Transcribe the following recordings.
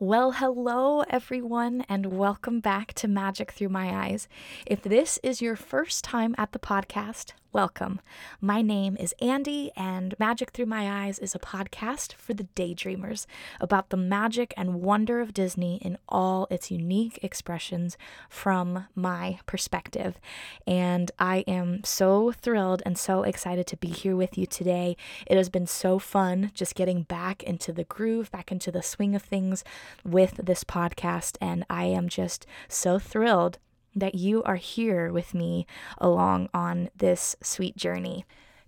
Well, hello, everyone, and welcome back to Magic Through My Eyes. If this is your first time at the podcast, welcome. My name is Andy, and Magic Through My Eyes is a podcast for the daydreamers about the magic and wonder of Disney in all its unique expressions from my perspective. And I am so thrilled and so excited to be here with you today. It has been so fun just getting back into the groove, back into the swing of things with this podcast, and I am just so thrilled that you are here with me along on this sweet journey.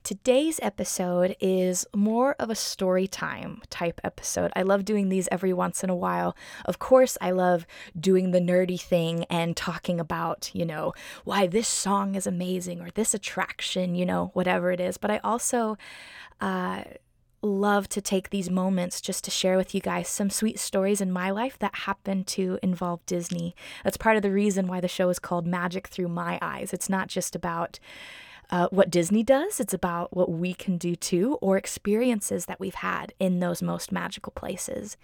Today's episode is more of a story time type episode. I love doing these every once in a while. Of course, I love doing the nerdy thing and talking about, you know, why this song is amazing or this attraction, you know, whatever it is. But I also, uh, love to take these moments just to share with you guys some sweet stories in my life that happen to involve Disney. That's part of the reason why the show is called Magic Through My Eyes. It's not just about uh, what Disney does, it's about what we can do too, or experiences that we've had in those most magical places.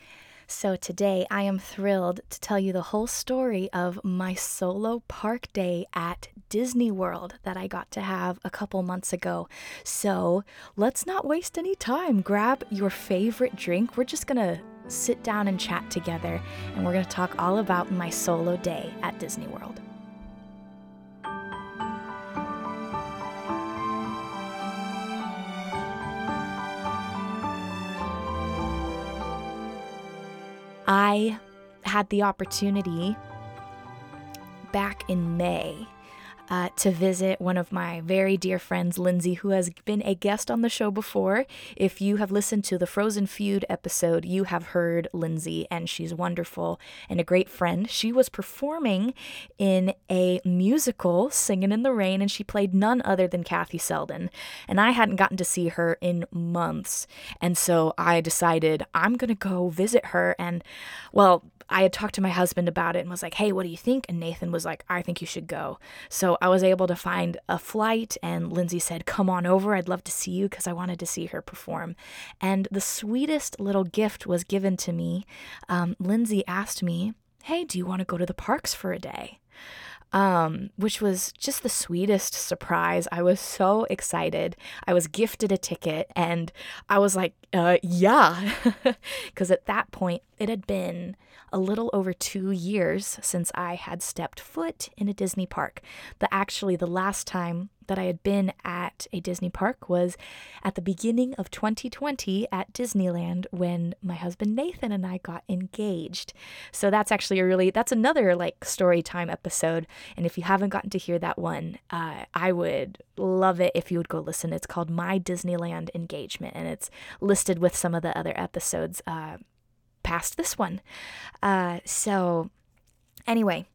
So today I am thrilled to tell you the whole story of my solo park day at Disney World that I got to have a couple months ago. So let's not waste any time. Grab your favorite drink. We're just gonna sit down and chat together, and we're gonna talk all about my solo day at Disney World. I had the opportunity back in May uh, to visit one of my very dear friends, Lindsay, who has been a guest on the show before. If you have listened to the Frozen Feud episode, you have heard Lindsay, and she's wonderful and a great friend. She was performing in a musical, Singing in the Rain, and she played none other than Kathy Selden. And I hadn't gotten to see her in months. And so I decided I'm going to go visit her. And, well, I had talked to my husband about it and was like, hey, what do you think? And Nathan was like, I think you should go. So I was able to find a flight, and Lindsay said, come on over. I'd love to see you because I wanted to see her perform. And the sweetest little gift was given to me. Um, Lindsay asked me, hey, do you want to go to the parks for a day? Um, which was just the sweetest surprise. I was so excited. I was gifted a ticket and I was like, uh, yeah. Because at that point, it had been a little over two years since I had stepped foot in a Disney park. The actually the last time that I had been at a Disney park was at the beginning of 2020 at Disneyland when my husband Nathan and I got engaged. So that's actually a really that's another like story time episode. And if you haven't gotten to hear that one, uh, I would love it if you would go listen. It's called My Disneyland Engagement, and it's listed with some of the other episodes. Uh, past this one. Uh, so, anyway,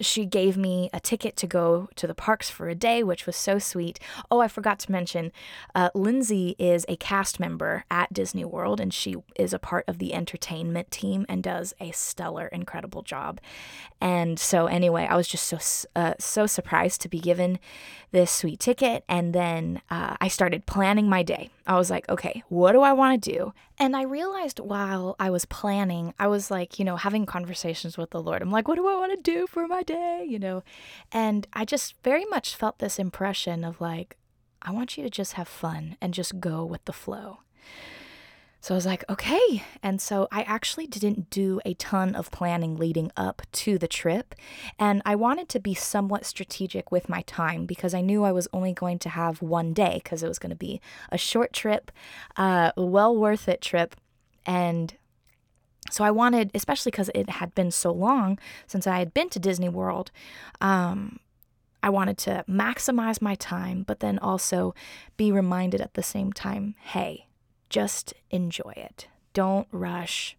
she gave me a ticket to go to the parks for a day, which was so sweet. Oh, I forgot to mention, uh, Lindsay is a cast member at Disney World, and she is a part of the entertainment team and does a stellar, incredible job. And so, anyway, I was just so uh, so surprised to be given this sweet ticket, and then uh, I started planning my day. I was like, okay, what do I want to do? And I realized while I was planning, I was like, you know, having conversations with the Lord. I'm like, what do I want to do for my day? You know, and I just very much felt this impression of like, I want you to just have fun and just go with the flow. So I was like, okay. And so I actually didn't do a ton of planning leading up to the trip. And I wanted to be somewhat strategic with my time because I knew I was only going to have one day because it was going to be a short trip, uh, well worth it trip. And so I wanted, especially because it had been so long since I had been to Disney World, um, I wanted to maximize my time, but then also be reminded at the same time hey, just enjoy it. Don't rush.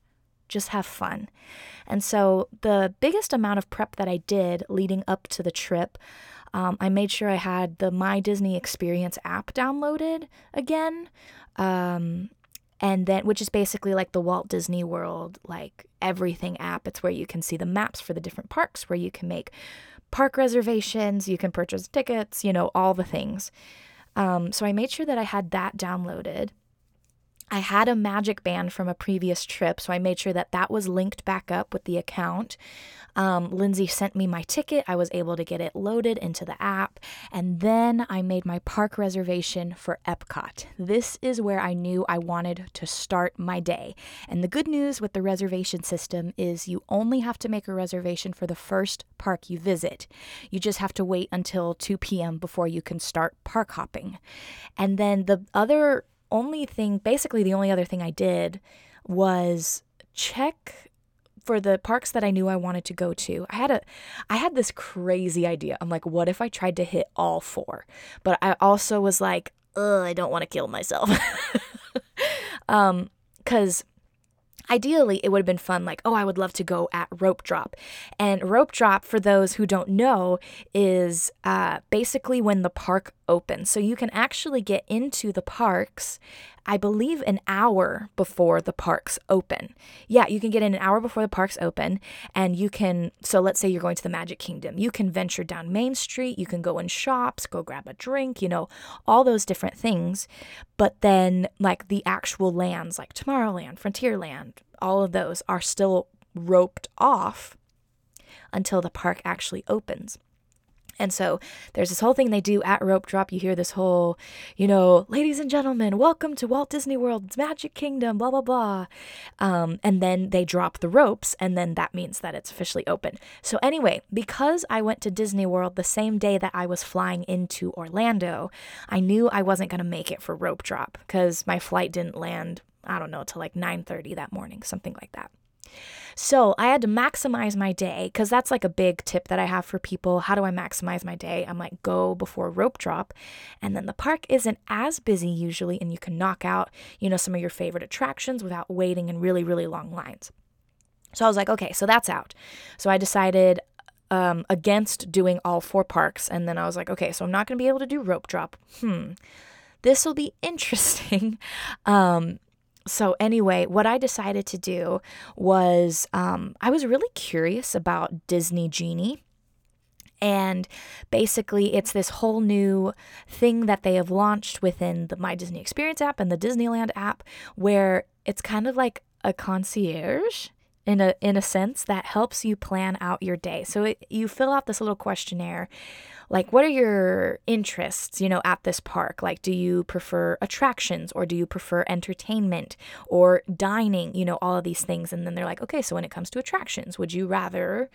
Just have fun. And so, the biggest amount of prep that I did leading up to the trip, um, I made sure I had the My Disney Experience app downloaded again. Um, and then which is basically like the Walt Disney World like everything app it's where you can see the maps for the different parks where you can make park reservations you can purchase tickets you know all the things um, so I made sure that I had that downloaded I had a magic band from a previous trip, so I made sure that that was linked back up with the account. Um, Lindsay sent me my ticket. I was able to get it loaded into the app. And then I made my park reservation for Epcot. This is where I knew I wanted to start my day. And the good news with the reservation system is you only have to make a reservation for the first park you visit. You just have to wait until 2 p.m. before you can start park hopping. And then the other only thing, basically, the only other thing I did was check for the parks that I knew I wanted to go to. I had a I had this crazy idea. I'm like, what if I tried to hit all four? But I also was like, Ugh, I don't want to kill myself. um, cuz ideally it would have been fun like oh i would love to go at rope drop and rope drop for those who don't know is uh, basically when the park opens so you can actually get into the parks I believe an hour before the parks open. Yeah, you can get in an hour before the parks open, and you can. So let's say you're going to the Magic Kingdom. You can venture down Main Street, you can go in shops, go grab a drink, you know, all those different things. But then, like the actual lands, like Tomorrowland, Frontierland, all of those are still roped off until the park actually opens. And so there's this whole thing they do at Rope Drop. You hear this whole, you know, ladies and gentlemen, welcome to Walt Disney World's Magic Kingdom, blah, blah, blah. Um, and then they drop the ropes, and then that means that it's officially open. So, anyway, because I went to Disney World the same day that I was flying into Orlando, I knew I wasn't going to make it for Rope Drop because my flight didn't land, I don't know, till like 9.30 that morning, something like that. So I had to maximize my day because that's like a big tip that I have for people. How do I maximize my day? I'm like, go before rope drop. And then the park isn't as busy usually, and you can knock out, you know, some of your favorite attractions without waiting in really, really long lines. So I was like, okay, so that's out. So I decided um, against doing all four parks. And then I was like, okay, so I'm not going to be able to do rope drop. Hmm. This will be interesting. Um, so anyway, what I decided to do was um, I was really curious about Disney Genie. And basically, it's this whole new thing that they have launched within the My Disney Experience app and the Disneyland app, where it's kind of like a concierge in a in a sense that helps you plan out your day. So it, you fill out this little questionnaire like what are your interests you know at this park? Like do you prefer attractions or do you prefer entertainment or dining you know all of these things? And then they're like okay so when it comes to attractions would you rather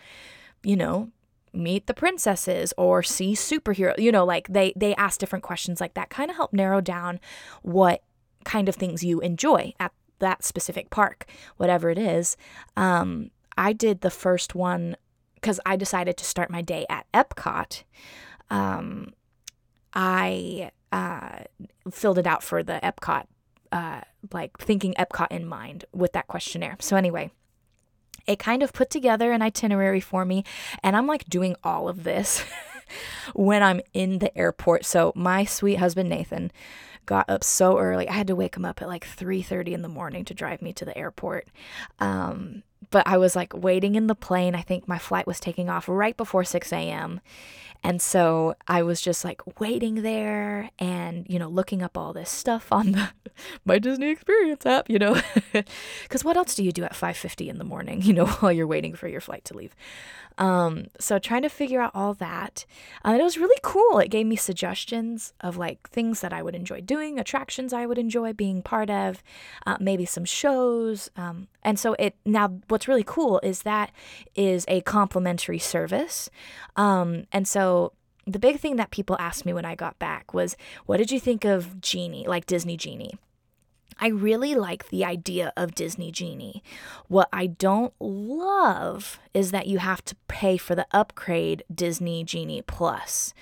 you know meet the princesses or see superhero you know like they they ask different questions like that kind of help narrow down what kind of things you enjoy at that specific park whatever it is. Um i did the first one because I decided to start my day at Epcot, um, I uh, filled it out for the Epcot, uh, like thinking Epcot in mind with that questionnaire. So, anyway, it kind of put together an itinerary for me, and I'm like doing all of this when I'm in the airport. So, my sweet husband, Nathan, got up so early. I had to wake him up at like 3:30 in the morning to drive me to the airport. Um, but I was like waiting in the plane. I think my flight was taking off right before 6 a.m. And so I was just like waiting there and, you know, looking up all this stuff on the my Disney Experience app, you know. Cuz what else do you do at 5:50 in the morning, you know, while you're waiting for your flight to leave? Um, so trying to figure out all that. Uh, it was really cool. It gave me suggestions of like things that I would enjoy doing, attractions I would enjoy being part of, uh, maybe some shows. Um, and so it now what's really cool is that is a complimentary service. Um, and so the big thing that people asked me when I got back was, what did you think of Genie, like Disney Genie? I really like the idea of Disney Genie. What I don't love is that you have to pay for the upgrade Disney Genie Plus.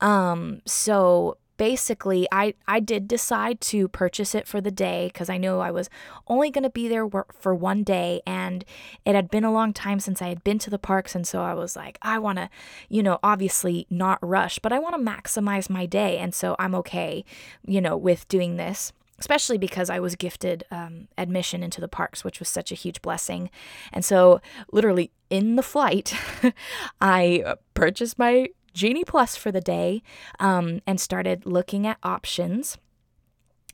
Um, so basically I I did decide to purchase it for the day cuz I knew I was only going to be there for one day and it had been a long time since I had been to the parks and so I was like I want to you know obviously not rush but I want to maximize my day and so I'm okay you know with doing this especially because I was gifted um, admission into the parks, which was such a huge blessing. And so, literally in the flight, I purchased my Genie Plus for the day um, and started looking at options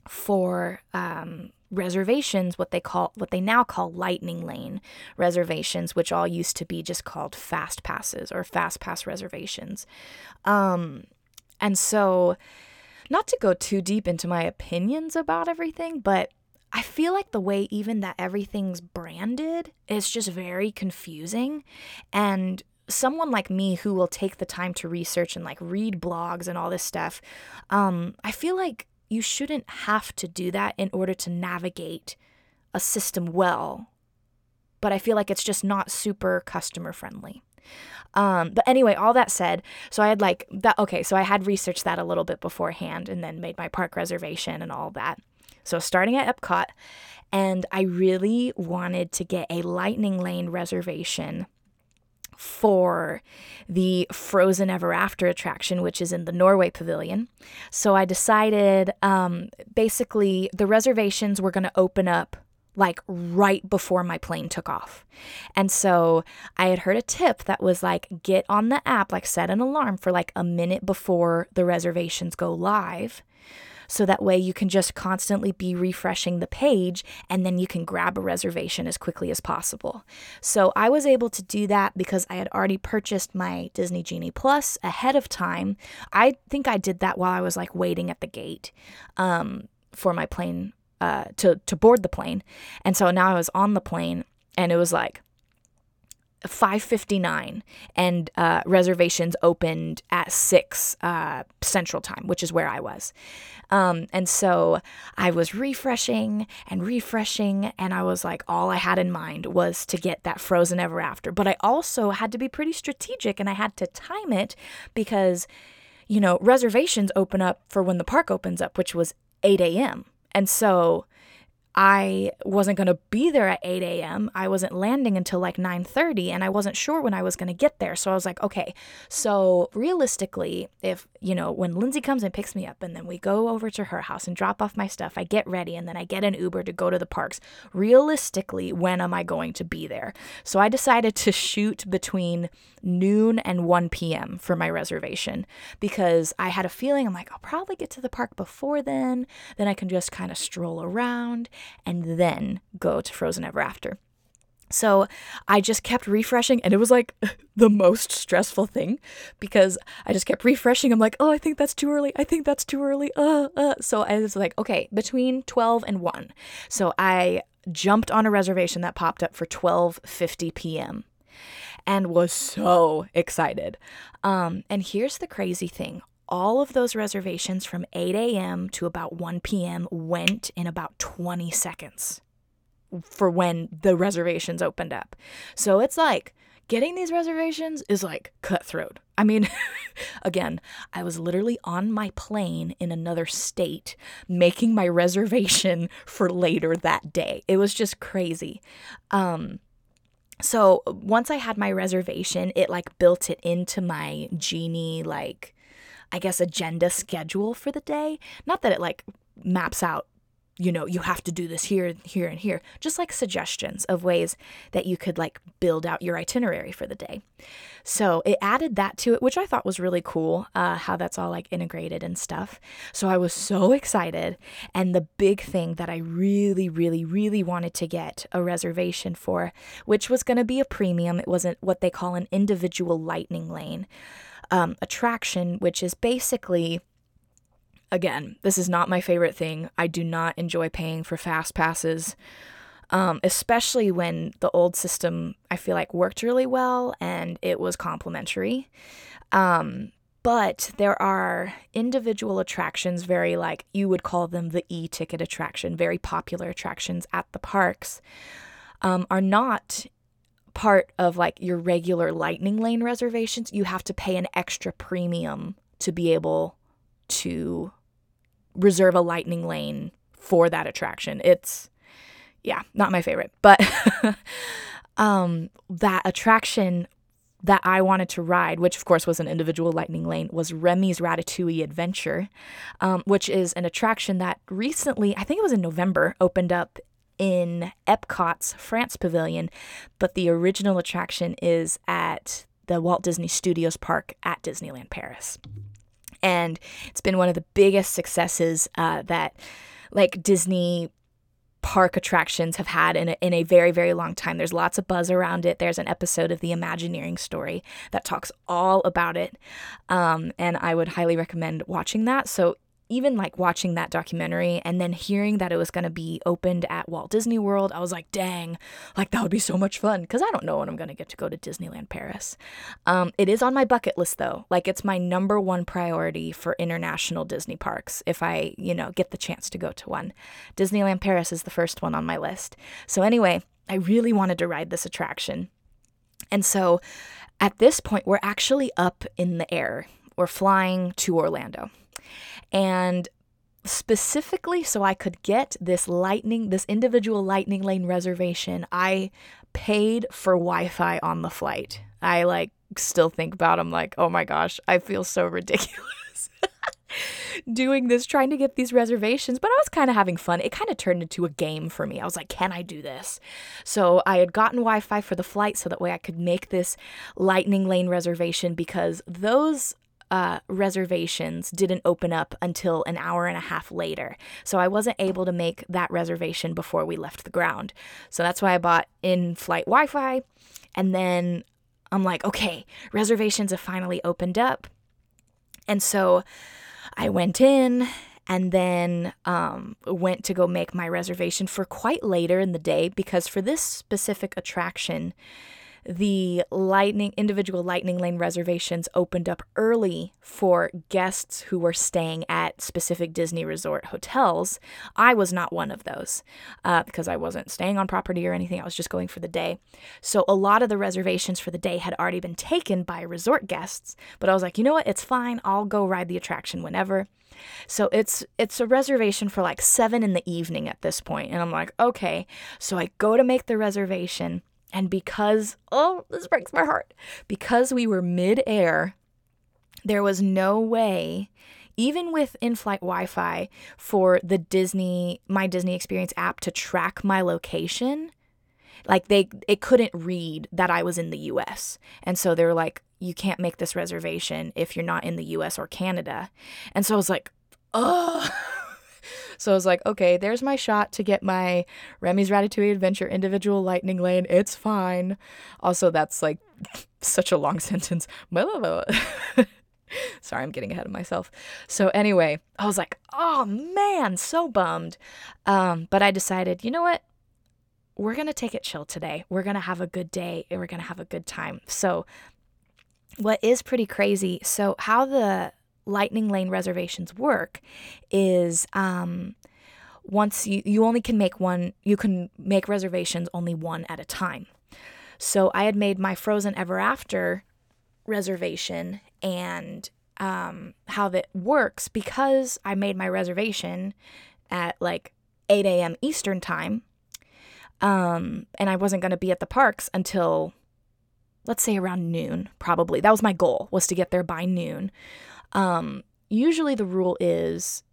for um, reservations, what they call what they now call lightning lane reservations, which all used to be just called fast passes or fast pass reservations. Um, and so, not to go too deep into my opinions about everything, but I feel like the way even that everything's branded is just very confusing. And someone like me who will take the time to research and like read blogs and all this stuff, um, I feel like you shouldn't have to do that in order to navigate a system well. But I feel like it's just not super customer friendly. Um, but anyway, all that said, so I had like that. Okay, so I had researched that a little bit beforehand and then made my park reservation and all that. So starting at Epcot, and I really wanted to get a Lightning Lane reservation for the Frozen Ever After attraction, which is in the Norway Pavilion. So I decided um, basically the reservations were going to open up like right before my plane took off. And so I had heard a tip that was like get on the app, like set an alarm for like a minute before the reservations go live so that way you can just constantly be refreshing the page and then you can grab a reservation as quickly as possible. So I was able to do that because I had already purchased my Disney Genie Plus ahead of time. I think I did that while I was like waiting at the gate um, for my plane uh, to to board the plane, and so now I was on the plane and it was like 5:59 and uh, reservations opened at 6 uh, central time which is where i was. Um, and so i was refreshing and refreshing and i was like all i had in mind was to get that frozen ever after. But i also had to be pretty strategic and i had to time it because you know reservations open up for when the park opens up which was 8 a.m and so I wasn't going to be there at 8 a.m. I wasn't landing until like 9:30, and I wasn't sure when I was going to get there. So I was like, okay. So realistically, if you know when Lindsay comes and picks me up, and then we go over to her house and drop off my stuff, I get ready, and then I get an Uber to go to the parks. Realistically, when am I going to be there? So I decided to shoot between noon and 1 p.m. for my reservation because I had a feeling I'm like, I'll probably get to the park before then. Then I can just kind of stroll around and then go to Frozen Ever After. So I just kept refreshing, and it was like the most stressful thing because I just kept refreshing. I'm like, oh, I think that's too early. I think that's too early. Uh, uh. So I was like, okay, between 12 and 1. So I jumped on a reservation that popped up for 12:50 p.m and was so excited. Um, and here's the crazy thing all of those reservations from 8 a.m. to about 1 p.m. went in about 20 seconds for when the reservations opened up. So it's like getting these reservations is like cutthroat. I mean, again, I was literally on my plane in another state making my reservation for later that day. It was just crazy. Um, so once I had my reservation, it like built it into my Genie, like, I guess, agenda schedule for the day. Not that it like maps out you know, you have to do this here, here, and here. Just like suggestions of ways that you could like build out your itinerary for the day. So it added that to it, which I thought was really cool, uh, how that's all like integrated and stuff. So I was so excited. And the big thing that I really, really, really wanted to get a reservation for, which was going to be a premium, it wasn't what they call an individual lightning lane um, attraction, which is basically Again, this is not my favorite thing. I do not enjoy paying for fast passes, um, especially when the old system I feel like worked really well and it was complimentary. Um, but there are individual attractions, very like you would call them the e ticket attraction, very popular attractions at the parks, um, are not part of like your regular lightning lane reservations. You have to pay an extra premium to be able to reserve a lightning lane for that attraction. It's yeah, not my favorite, but um that attraction that I wanted to ride, which of course was an individual lightning lane, was Remy's Ratatouille Adventure, um, which is an attraction that recently, I think it was in November, opened up in Epcot's France Pavilion, but the original attraction is at the Walt Disney Studios Park at Disneyland Paris. And it's been one of the biggest successes uh, that like Disney park attractions have had in a, in a very very long time. There's lots of buzz around it. There's an episode of the imagineering story that talks all about it. Um, and i would highly recommend watching that. So even like watching that documentary and then hearing that it was going to be opened at Walt Disney World, I was like, dang, like that would be so much fun because I don't know when I'm going to get to go to Disneyland Paris. Um, it is on my bucket list though. Like it's my number one priority for international Disney parks if I, you know, get the chance to go to one. Disneyland Paris is the first one on my list. So, anyway, I really wanted to ride this attraction. And so at this point, we're actually up in the air. We're flying to Orlando. And specifically so I could get this lightning, this individual lightning lane reservation, I paid for Wi-Fi on the flight. I like still think about I'm like, "Oh my gosh, I feel so ridiculous." doing this trying to get these reservations but i was kind of having fun it kind of turned into a game for me i was like can i do this so i had gotten wi-fi for the flight so that way i could make this lightning lane reservation because those uh, reservations didn't open up until an hour and a half later. So I wasn't able to make that reservation before we left the ground. So that's why I bought in flight Wi Fi. And then I'm like, okay, reservations have finally opened up. And so I went in and then um, went to go make my reservation for quite later in the day because for this specific attraction, the lightning individual lightning lane reservations opened up early for guests who were staying at specific Disney resort hotels. I was not one of those uh, because I wasn't staying on property or anything. I was just going for the day. So a lot of the reservations for the day had already been taken by resort guests. But I was like, you know what? It's fine. I'll go ride the attraction whenever. So it's it's a reservation for like seven in the evening at this point, and I'm like, okay. So I go to make the reservation and because, oh, this breaks my heart, because we were mid-air, there was no way, even with in flight Wi Fi, for the Disney, my Disney Experience app to track my location. Like they, it couldn't read that I was in the US. And so they're like, you can't make this reservation if you're not in the US or Canada. And so I was like, oh. So I was like, okay, there's my shot to get my Remy's Ratatouille Adventure individual lightning lane. It's fine. Also, that's like such a long sentence. Sorry, I'm getting ahead of myself. So anyway, I was like, oh man, so bummed. Um, but I decided, you know what? We're gonna take it chill today. We're gonna have a good day and we're gonna have a good time. So what is pretty crazy, so how the lightning lane reservations work is um, once you, you only can make one, you can make reservations only one at a time. So I had made my Frozen Ever After reservation and um, how that works because I made my reservation at like 8 a.m. Eastern time. Um, and I wasn't going to be at the parks until, let's say, around noon, probably. That was my goal, was to get there by noon. Um, usually the rule is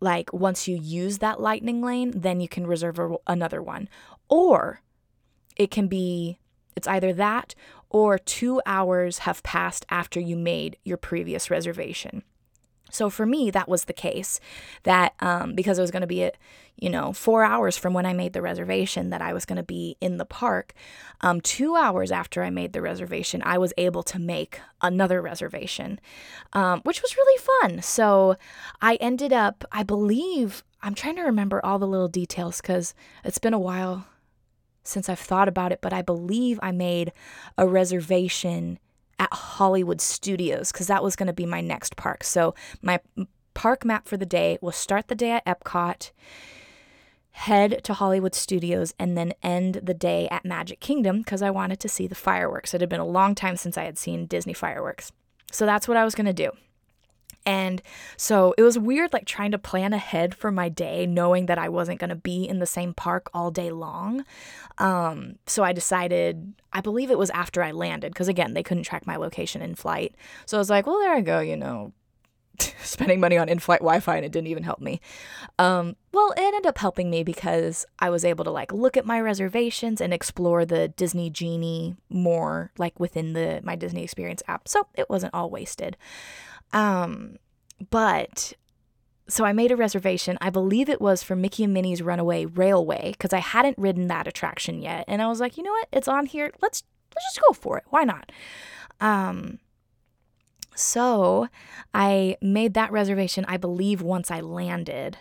like once you use that lightning lane, then you can reserve a, another one. Or it can be, it's either that or two hours have passed after you made your previous reservation. So for me, that was the case. That um, because it was going to be, a, you know, four hours from when I made the reservation, that I was going to be in the park. Um, two hours after I made the reservation, I was able to make another reservation, um, which was really fun. So I ended up, I believe, I'm trying to remember all the little details because it's been a while since I've thought about it, but I believe I made a reservation at Hollywood Studios because that was going to be my next park. So my park map for the day will start the day at Epcot, head to Hollywood Studios, and then end the day at Magic Kingdom because I wanted to see the fireworks. It had been a long time since I had seen Disney fireworks. So that's what I was going to do. And so it was weird, like trying to plan ahead for my day, knowing that I wasn't going to be in the same park all day long. Um, so I decided, I believe it was after I landed, because again, they couldn't track my location in flight. So I was like, well, there I go, you know, spending money on in flight Wi Fi and it didn't even help me. Um, well, it ended up helping me because I was able to like look at my reservations and explore the Disney Genie more like within the my Disney Experience app. So it wasn't all wasted. Um, but so I made a reservation. I believe it was for Mickey and Minnie's Runaway Railway because I hadn't ridden that attraction yet, and I was like, you know what, it's on here. Let's let's just go for it. Why not? Um, so I made that reservation. I believe once I landed.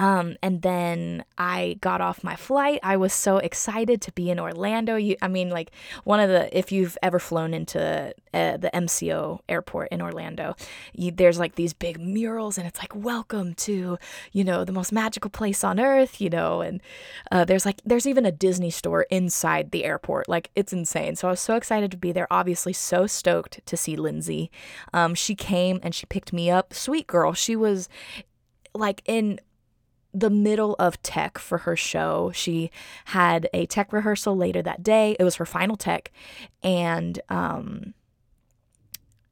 Um, and then I got off my flight. I was so excited to be in Orlando. You, I mean, like one of the, if you've ever flown into uh, the MCO airport in Orlando, you, there's like these big murals and it's like, welcome to, you know, the most magical place on earth, you know, and uh, there's like, there's even a Disney store inside the airport. Like it's insane. So I was so excited to be there. Obviously, so stoked to see Lindsay. Um, she came and she picked me up. Sweet girl. She was like in the middle of tech for her show. She had a tech rehearsal later that day. It was her final tech. And um,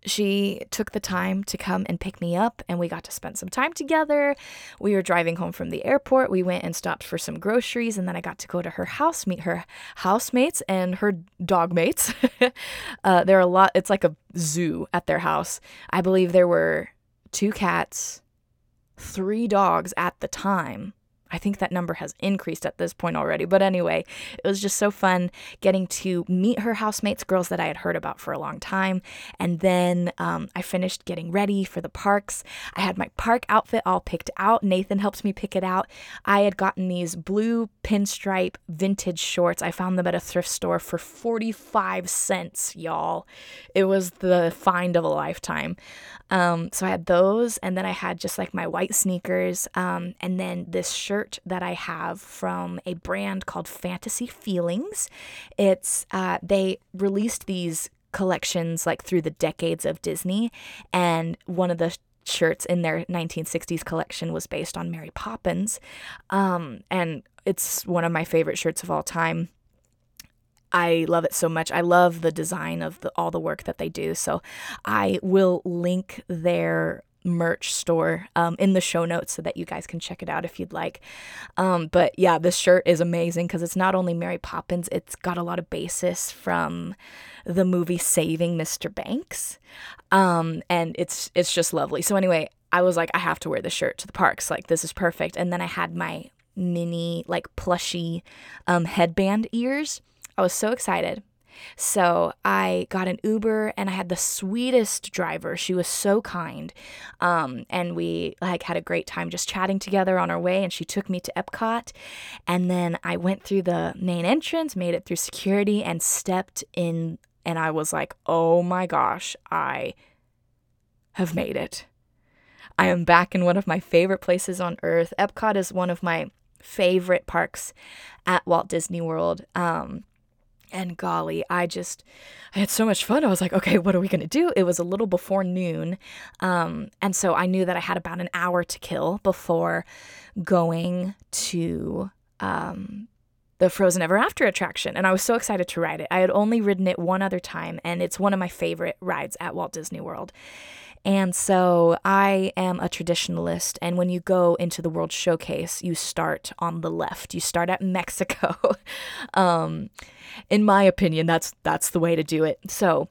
she took the time to come and pick me up, and we got to spend some time together. We were driving home from the airport. We went and stopped for some groceries, and then I got to go to her house, meet her housemates and her dog mates. uh, there are a lot, it's like a zoo at their house. I believe there were two cats three dogs at the time. I think that number has increased at this point already. But anyway, it was just so fun getting to meet her housemates, girls that I had heard about for a long time. And then um, I finished getting ready for the parks. I had my park outfit all picked out. Nathan helped me pick it out. I had gotten these blue pinstripe vintage shorts. I found them at a thrift store for 45 cents, y'all. It was the find of a lifetime. Um, so I had those, and then I had just like my white sneakers, um, and then this shirt that I have from a brand called Fantasy Feelings. It's uh, they released these collections like through the decades of Disney, and one of the shirts in their 1960s collection was based on Mary Poppins, um, and it's one of my favorite shirts of all time. I love it so much. I love the design of the, all the work that they do. So I will link their merch store um, in the show notes so that you guys can check it out if you'd like. Um, but yeah, this shirt is amazing because it's not only Mary Poppins, it's got a lot of basis from the movie Saving Mr. Banks. Um, and it's it's just lovely. So anyway, I was like, I have to wear this shirt to the parks. Like this is perfect. And then I had my Minnie like plushy um, headband ears I was so excited. So I got an Uber and I had the sweetest driver. She was so kind. Um, and we like had a great time just chatting together on our way and she took me to Epcot. And then I went through the main entrance, made it through security and stepped in and I was like, "Oh my gosh, I have made it." I am back in one of my favorite places on earth. Epcot is one of my favorite parks at Walt Disney World. Um, and golly, I just, I had so much fun. I was like, okay, what are we going to do? It was a little before noon. Um, and so I knew that I had about an hour to kill before going to um, the Frozen Ever After attraction. And I was so excited to ride it. I had only ridden it one other time, and it's one of my favorite rides at Walt Disney World. And so I am a traditionalist. And when you go into the World Showcase, you start on the left. You start at Mexico. um, in my opinion, that's that's the way to do it. So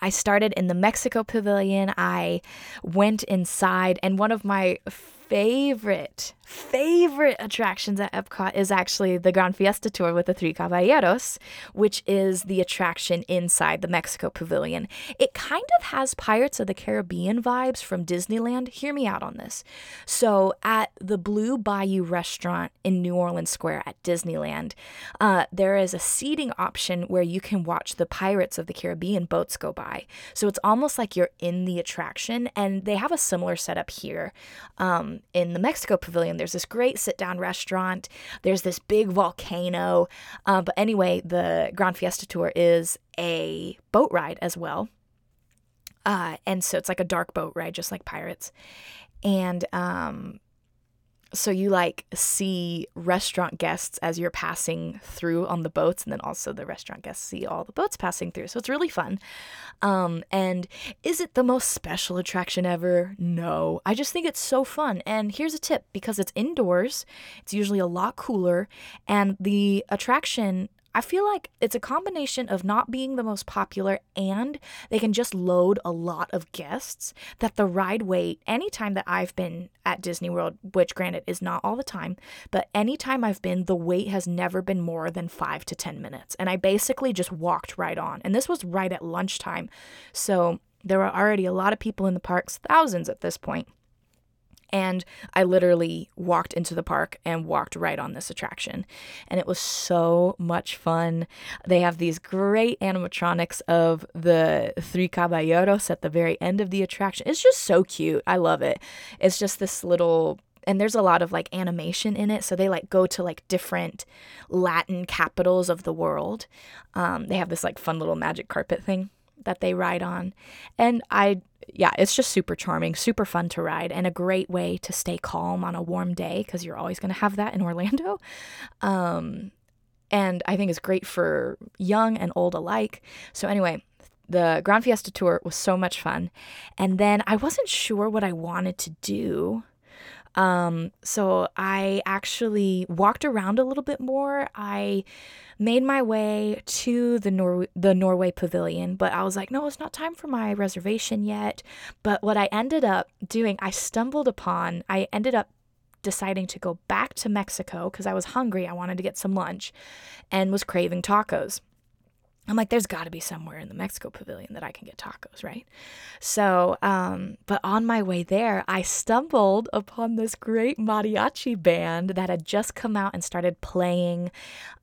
I started in the Mexico Pavilion. I went inside, and one of my favorite, favorite attractions at Epcot is actually the Gran Fiesta Tour with the Three Caballeros, which is the attraction inside the Mexico Pavilion. It kind of has Pirates of the Caribbean vibes from Disneyland. Hear me out on this. So, at the Blue Bayou restaurant in New Orleans Square at Disneyland, uh, there is a seating option where you can watch the Pirates of the Caribbean boats go by. So, it's almost like you're in the attraction, and they have a similar setup here. Um, in the Mexico Pavilion, there's this great sit down restaurant. There's this big volcano. Uh, but anyway, the Grand Fiesta Tour is a boat ride as well. Uh, and so it's like a dark boat ride, just like Pirates. And um, so you like see restaurant guests as you're passing through on the boats and then also the restaurant guests see all the boats passing through. So it's really fun. Um, and is it the most special attraction ever? No. I just think it's so fun. And here's a tip. Because it's indoors it's usually a lot cooler and the attraction I feel like it's a combination of not being the most popular and they can just load a lot of guests that the ride wait anytime that I've been at Disney World, which granted is not all the time, but anytime I've been, the wait has never been more than five to 10 minutes. And I basically just walked right on. And this was right at lunchtime. So there were already a lot of people in the parks, thousands at this point. And I literally walked into the park and walked right on this attraction. And it was so much fun. They have these great animatronics of the Three Caballeros at the very end of the attraction. It's just so cute. I love it. It's just this little and there's a lot of like animation in it so they like go to like different latin capitals of the world um, they have this like fun little magic carpet thing that they ride on and i yeah, it's just super charming, super fun to ride, and a great way to stay calm on a warm day because you're always going to have that in Orlando. Um, and I think it's great for young and old alike. So, anyway, the Grand Fiesta Tour was so much fun. And then I wasn't sure what I wanted to do. Um, so I actually walked around a little bit more. I made my way to the Nor- the Norway Pavilion, but I was like, no, it's not time for my reservation yet. But what I ended up doing, I stumbled upon, I ended up deciding to go back to Mexico because I was hungry. I wanted to get some lunch and was craving tacos. I'm like, there's got to be somewhere in the Mexico pavilion that I can get tacos, right? So, um, but on my way there, I stumbled upon this great mariachi band that had just come out and started playing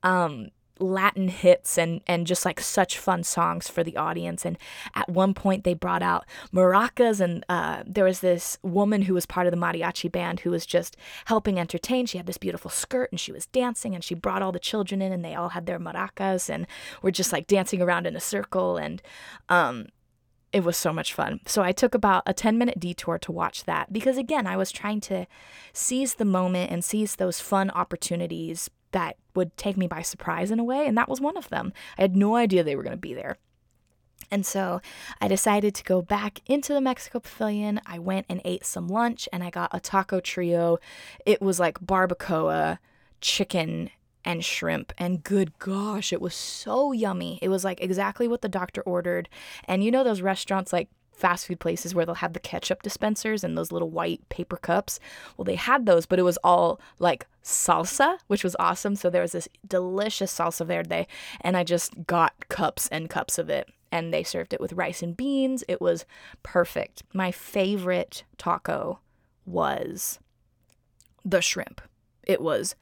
um, Latin hits and and just like such fun songs for the audience. And at one point they brought out maracas, and uh, there was this woman who was part of the mariachi band who was just helping entertain. She had this beautiful skirt and she was dancing, and she brought all the children in, and they all had their maracas and were just like dancing around in a circle. And um, it was so much fun. So I took about a 10 minute detour to watch that because, again, I was trying to seize the moment and seize those fun opportunities that would take me by surprise in a way, and that was one of them. I had no idea they were going to be there. And so I decided to go back into the Mexico Pavilion. I went and ate some lunch and I got a taco trio. It was like barbacoa, chicken, and shrimp. And good gosh, it was so yummy. It was like exactly what the doctor ordered. And you know those restaurants like fast food places where they'll have the ketchup dispensers and those little white paper cups. Well, they had those, but it was all like salsa, which was awesome. So there was this delicious salsa verde, and I just got cups and cups of it. And they served it with rice and beans. It was perfect. My favorite taco was the shrimp. It was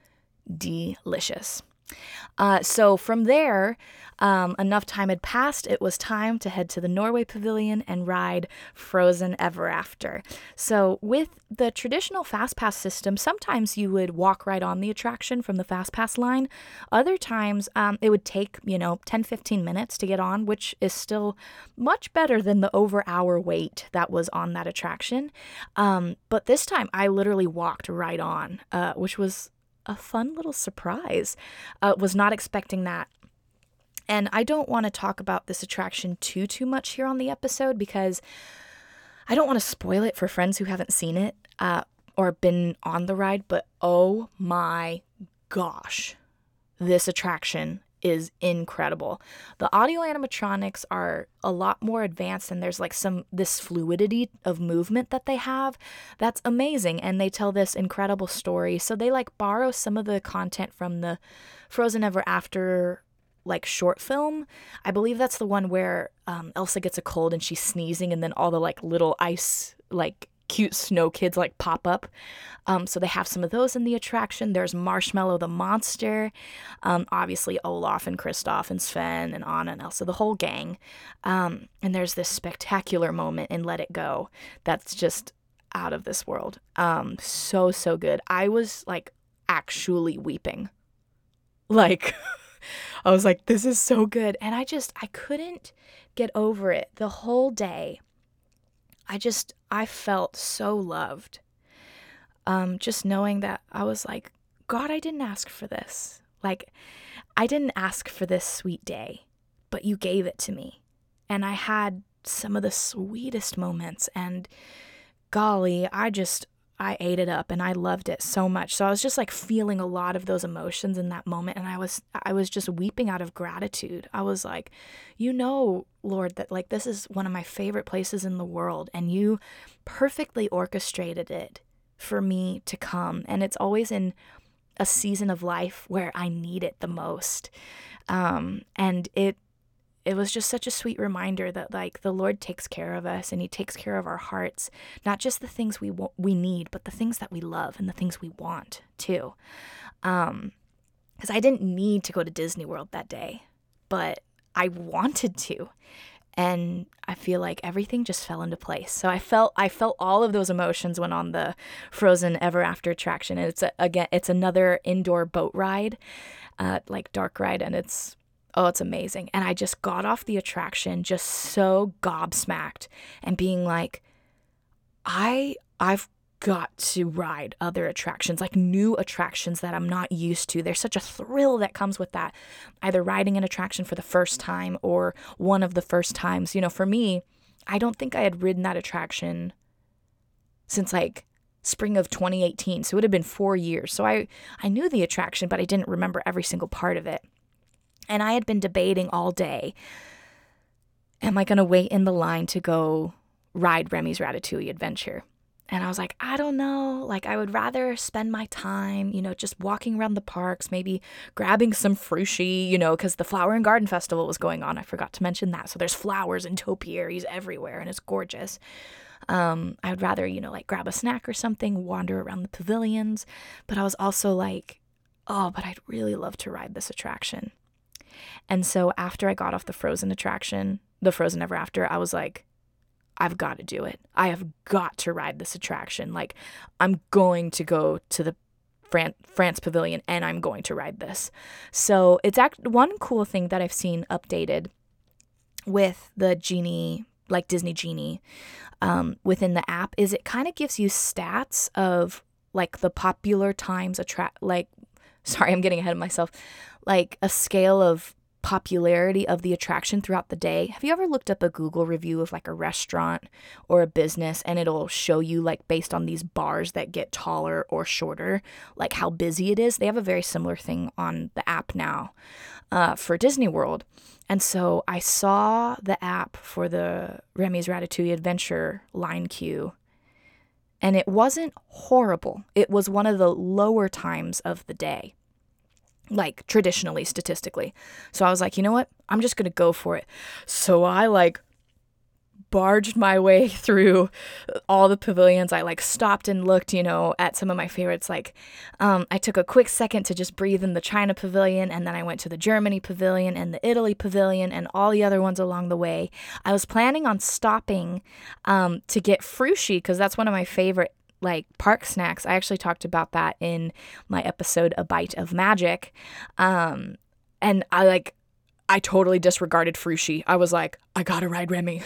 delicious. Uh, so from there, um, enough time had passed. It was time to head to the Norway Pavilion and ride Frozen Ever After. So, with the traditional Fast Pass system, sometimes you would walk right on the attraction from the Fast Pass line. Other times, um, it would take, you know, 10 15 minutes to get on, which is still much better than the over hour wait that was on that attraction. Um, but this time, I literally walked right on, uh, which was a fun little surprise. Uh, was not expecting that. And I don't want to talk about this attraction too too much here on the episode because I don't want to spoil it for friends who haven't seen it uh, or been on the ride. But oh my gosh, this attraction is incredible. The audio animatronics are a lot more advanced and there's like some this fluidity of movement that they have. That's amazing and they tell this incredible story. So they like borrow some of the content from the Frozen Ever After like short film. I believe that's the one where um, Elsa gets a cold and she's sneezing and then all the like little ice like cute snow kids like pop up. Um, so they have some of those in the attraction. There's Marshmallow the monster, um, obviously Olaf and Kristoff and Sven and Anna and Elsa, the whole gang. Um, and there's this spectacular moment in Let It Go that's just out of this world. Um, so so good. I was like actually weeping, like. I was like, this is so good. And I just, I couldn't get over it the whole day. I just, I felt so loved. Um, just knowing that I was like, God, I didn't ask for this. Like, I didn't ask for this sweet day, but you gave it to me. And I had some of the sweetest moments. And golly, I just, I ate it up and I loved it so much. So I was just like feeling a lot of those emotions in that moment and I was I was just weeping out of gratitude. I was like, you know, Lord, that like this is one of my favorite places in the world and you perfectly orchestrated it for me to come and it's always in a season of life where I need it the most. Um, and it it was just such a sweet reminder that like the Lord takes care of us and he takes care of our hearts, not just the things we w- we need, but the things that we love and the things we want too. Um cuz I didn't need to go to Disney World that day, but I wanted to. And I feel like everything just fell into place. So I felt I felt all of those emotions when on the Frozen Ever After attraction. And it's a, again it's another indoor boat ride, uh, like dark ride, and it's Oh, it's amazing. And I just got off the attraction just so gobsmacked and being like, I I've got to ride other attractions, like new attractions that I'm not used to. There's such a thrill that comes with that. Either riding an attraction for the first time or one of the first times. You know, for me, I don't think I had ridden that attraction since like spring of 2018. So it would have been 4 years. So I I knew the attraction, but I didn't remember every single part of it. And I had been debating all day am I going to wait in the line to go ride Remy's Ratatouille adventure? And I was like, I don't know. Like, I would rather spend my time, you know, just walking around the parks, maybe grabbing some frushi, you know, because the Flower and Garden Festival was going on. I forgot to mention that. So there's flowers and topiaries everywhere, and it's gorgeous. Um, I would rather, you know, like grab a snack or something, wander around the pavilions. But I was also like, oh, but I'd really love to ride this attraction. And so after I got off the Frozen attraction, the Frozen Ever After, I was like, I've got to do it. I have got to ride this attraction. Like, I'm going to go to the Fran- France Pavilion and I'm going to ride this. So it's act- one cool thing that I've seen updated with the Genie, like Disney Genie, um, within the app is it kind of gives you stats of like the popular times attract like sorry, I'm getting ahead of myself, like a scale of popularity of the attraction throughout the day. Have you ever looked up a Google review of like a restaurant or a business and it'll show you like based on these bars that get taller or shorter, like how busy it is? They have a very similar thing on the app now uh, for Disney World. And so I saw the app for the Remy's Ratatouille Adventure line queue and it wasn't horrible. It was one of the lower times of the day, like traditionally, statistically. So I was like, you know what? I'm just going to go for it. So I like barged my way through all the pavilions. I like stopped and looked, you know, at some of my favorites. Like, um, I took a quick second to just breathe in the China pavilion, and then I went to the Germany pavilion and the Italy pavilion and all the other ones along the way. I was planning on stopping um, to get frushi because that's one of my favorite like park snacks. I actually talked about that in my episode A Bite of Magic. Um, and I like I totally disregarded Frushi. I was like, I gotta ride Remy.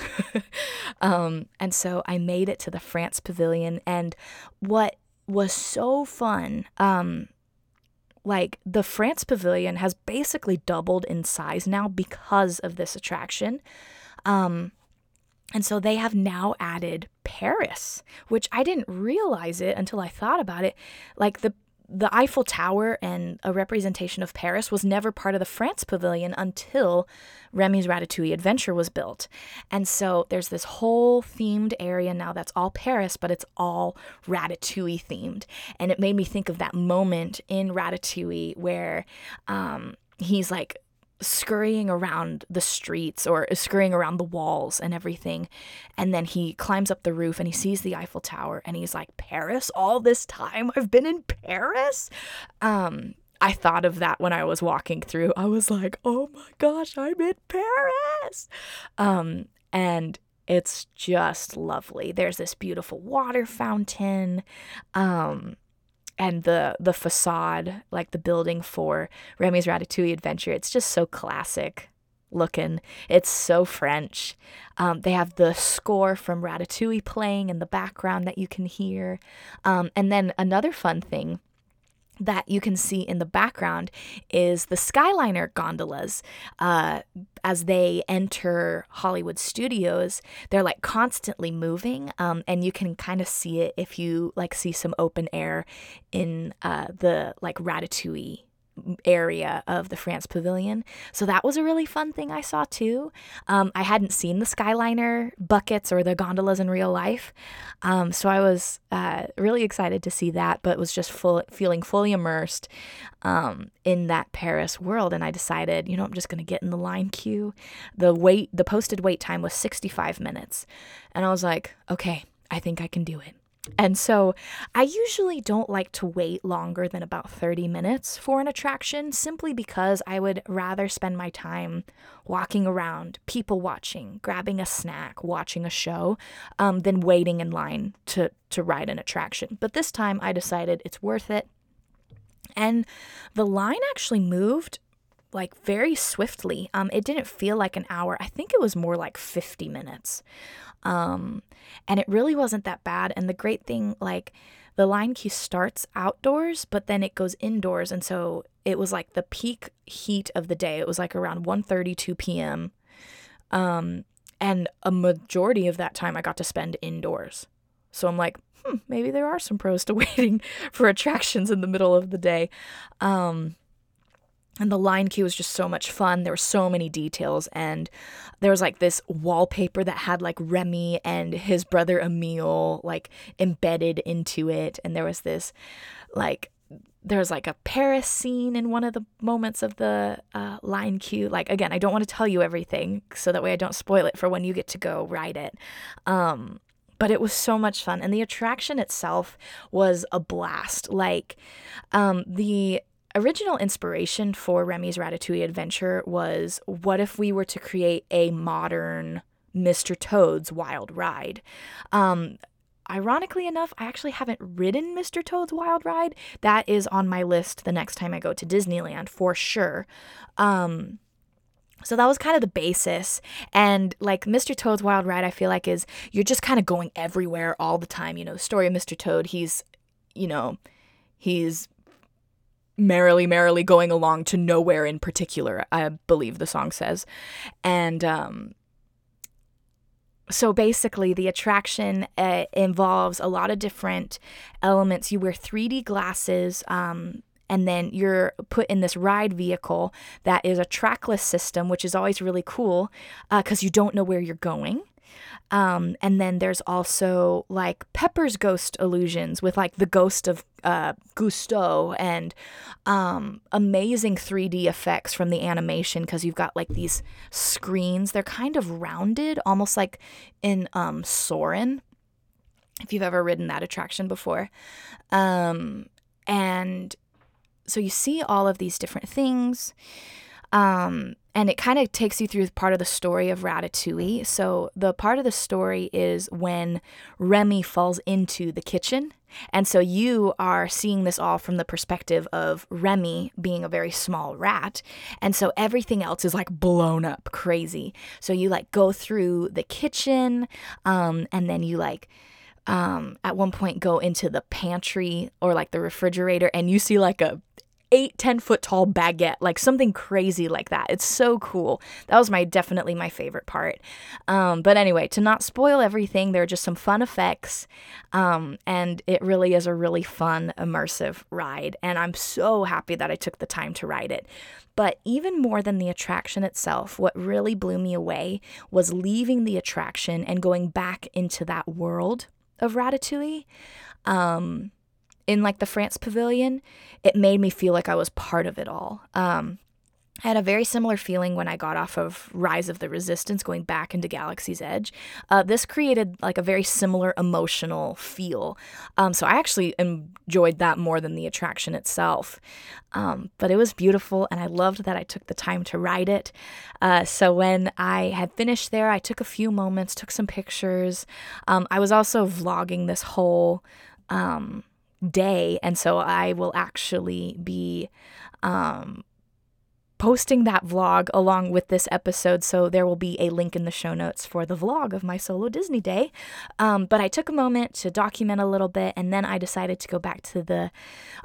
um, and so I made it to the France Pavilion. And what was so fun, um, like the France Pavilion has basically doubled in size now because of this attraction. Um, and so they have now added Paris, which I didn't realize it until I thought about it. Like the the Eiffel Tower and a representation of Paris was never part of the France Pavilion until Remy's Ratatouille Adventure was built. And so there's this whole themed area now that's all Paris, but it's all Ratatouille themed. And it made me think of that moment in Ratatouille where um, he's like scurrying around the streets or scurrying around the walls and everything. And then he climbs up the roof and he sees the Eiffel Tower and he's like, Paris? All this time I've been in Paris? Um, I thought of that when I was walking through. I was like, oh my gosh, I'm in Paris. Um, and it's just lovely. There's this beautiful water fountain. Um, and the the facade, like the building for Remy's Ratatouille Adventure, it's just so classic looking. It's so French. Um, they have the score from Ratatouille playing in the background that you can hear. Um, and then another fun thing that you can see in the background is the Skyliner gondolas. Uh, as they enter Hollywood studios, they're like constantly moving, um, and you can kind of see it if you like see some open air in uh, the like Ratatouille area of the France Pavilion. So that was a really fun thing I saw too. Um, I hadn't seen the Skyliner buckets or the gondolas in real life, um, so I was uh, really excited to see that, but was just full feeling fully immersed um, in that Paris world. And I decided, you know, I'm just going to get in the line queue. The wait, the posted wait time was 65 minutes, and I was like, okay, I think I can do it. And so I usually don't like to wait longer than about 30 minutes for an attraction simply because I would rather spend my time walking around, people watching, grabbing a snack, watching a show, um, than waiting in line to, to ride an attraction. But this time I decided it's worth it. And the line actually moved like very swiftly. Um, it didn't feel like an hour. I think it was more like 50 minutes. Um, and it really wasn't that bad. And the great thing, like, the line queue starts outdoors, but then it goes indoors. And so it was like the peak heat of the day. It was like around 1.32 p.m. Um, and a majority of that time I got to spend indoors. So I'm like, hmm, maybe there are some pros to waiting for attractions in the middle of the day. Um, and the line queue was just so much fun. There were so many details, and there was like this wallpaper that had like Remy and his brother Emile like embedded into it, and there was this like there was like a Paris scene in one of the moments of the uh, line queue. Like again, I don't want to tell you everything, so that way I don't spoil it for when you get to go ride it. Um, but it was so much fun, and the attraction itself was a blast. Like um, the original inspiration for Remy's Ratatouille adventure was what if we were to create a modern Mr. Toad's Wild Ride? Um, ironically enough, I actually haven't ridden Mr. Toad's Wild Ride. That is on my list the next time I go to Disneyland for sure. Um, so that was kind of the basis. And like Mr. Toad's Wild Ride, I feel like is you're just kind of going everywhere all the time. You know, the story of Mr. Toad, he's, you know, he's merrily, merrily going along to nowhere in particular, I believe the song says. And um, so basically, the attraction uh, involves a lot of different elements. You wear 3D glasses. Um, and then you're put in this ride vehicle that is a trackless system, which is always really cool because uh, you don't know where you're going. Um, and then there's also like Pepper's ghost illusions with like the ghost of uh, Gusteau and um, amazing 3D effects from the animation because you've got like these screens. They're kind of rounded, almost like in um, Soarin', if you've ever ridden that attraction before. Um, and so you see all of these different things. Um, and it kind of takes you through part of the story of Ratatouille. So, the part of the story is when Remy falls into the kitchen. And so, you are seeing this all from the perspective of Remy being a very small rat. And so, everything else is like blown up crazy. So, you like go through the kitchen, um, and then you like um, at one point go into the pantry or like the refrigerator and you see like a eight, 10 foot tall baguette, like something crazy like that. It's so cool. That was my definitely my favorite part. Um, but anyway, to not spoil everything, there are just some fun effects. Um, and it really is a really fun, immersive ride. And I'm so happy that I took the time to ride it. But even more than the attraction itself, what really blew me away was leaving the attraction and going back into that world of Ratatouille. Um, in like the France Pavilion, it made me feel like I was part of it all. Um, I had a very similar feeling when I got off of Rise of the Resistance going back into Galaxy's Edge. Uh, this created like a very similar emotional feel. Um, so I actually enjoyed that more than the attraction itself. Um, but it was beautiful and I loved that I took the time to ride it. Uh, so when I had finished there, I took a few moments, took some pictures. Um, I was also vlogging this whole. Day. And so I will actually be um, posting that vlog along with this episode, so there will be a link in the show notes for the vlog of my solo Disney day. Um, but I took a moment to document a little bit, and then I decided to go back to the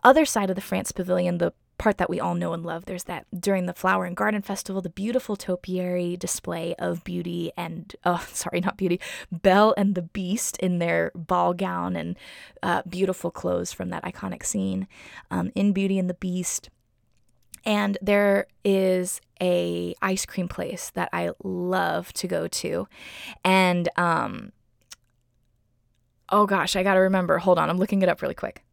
other side of the France Pavilion, the part that we all know and love. There's that during the Flower and Garden Festival, the beautiful topiary display of Beauty and, oh, sorry, not Beauty, Belle and the Beast in their ball gown and uh, beautiful clothes from that iconic scene um, in Beauty and the Beast and there is a ice cream place that I love to go to, and um, oh gosh, I gotta remember. Hold on, I'm looking it up really quick.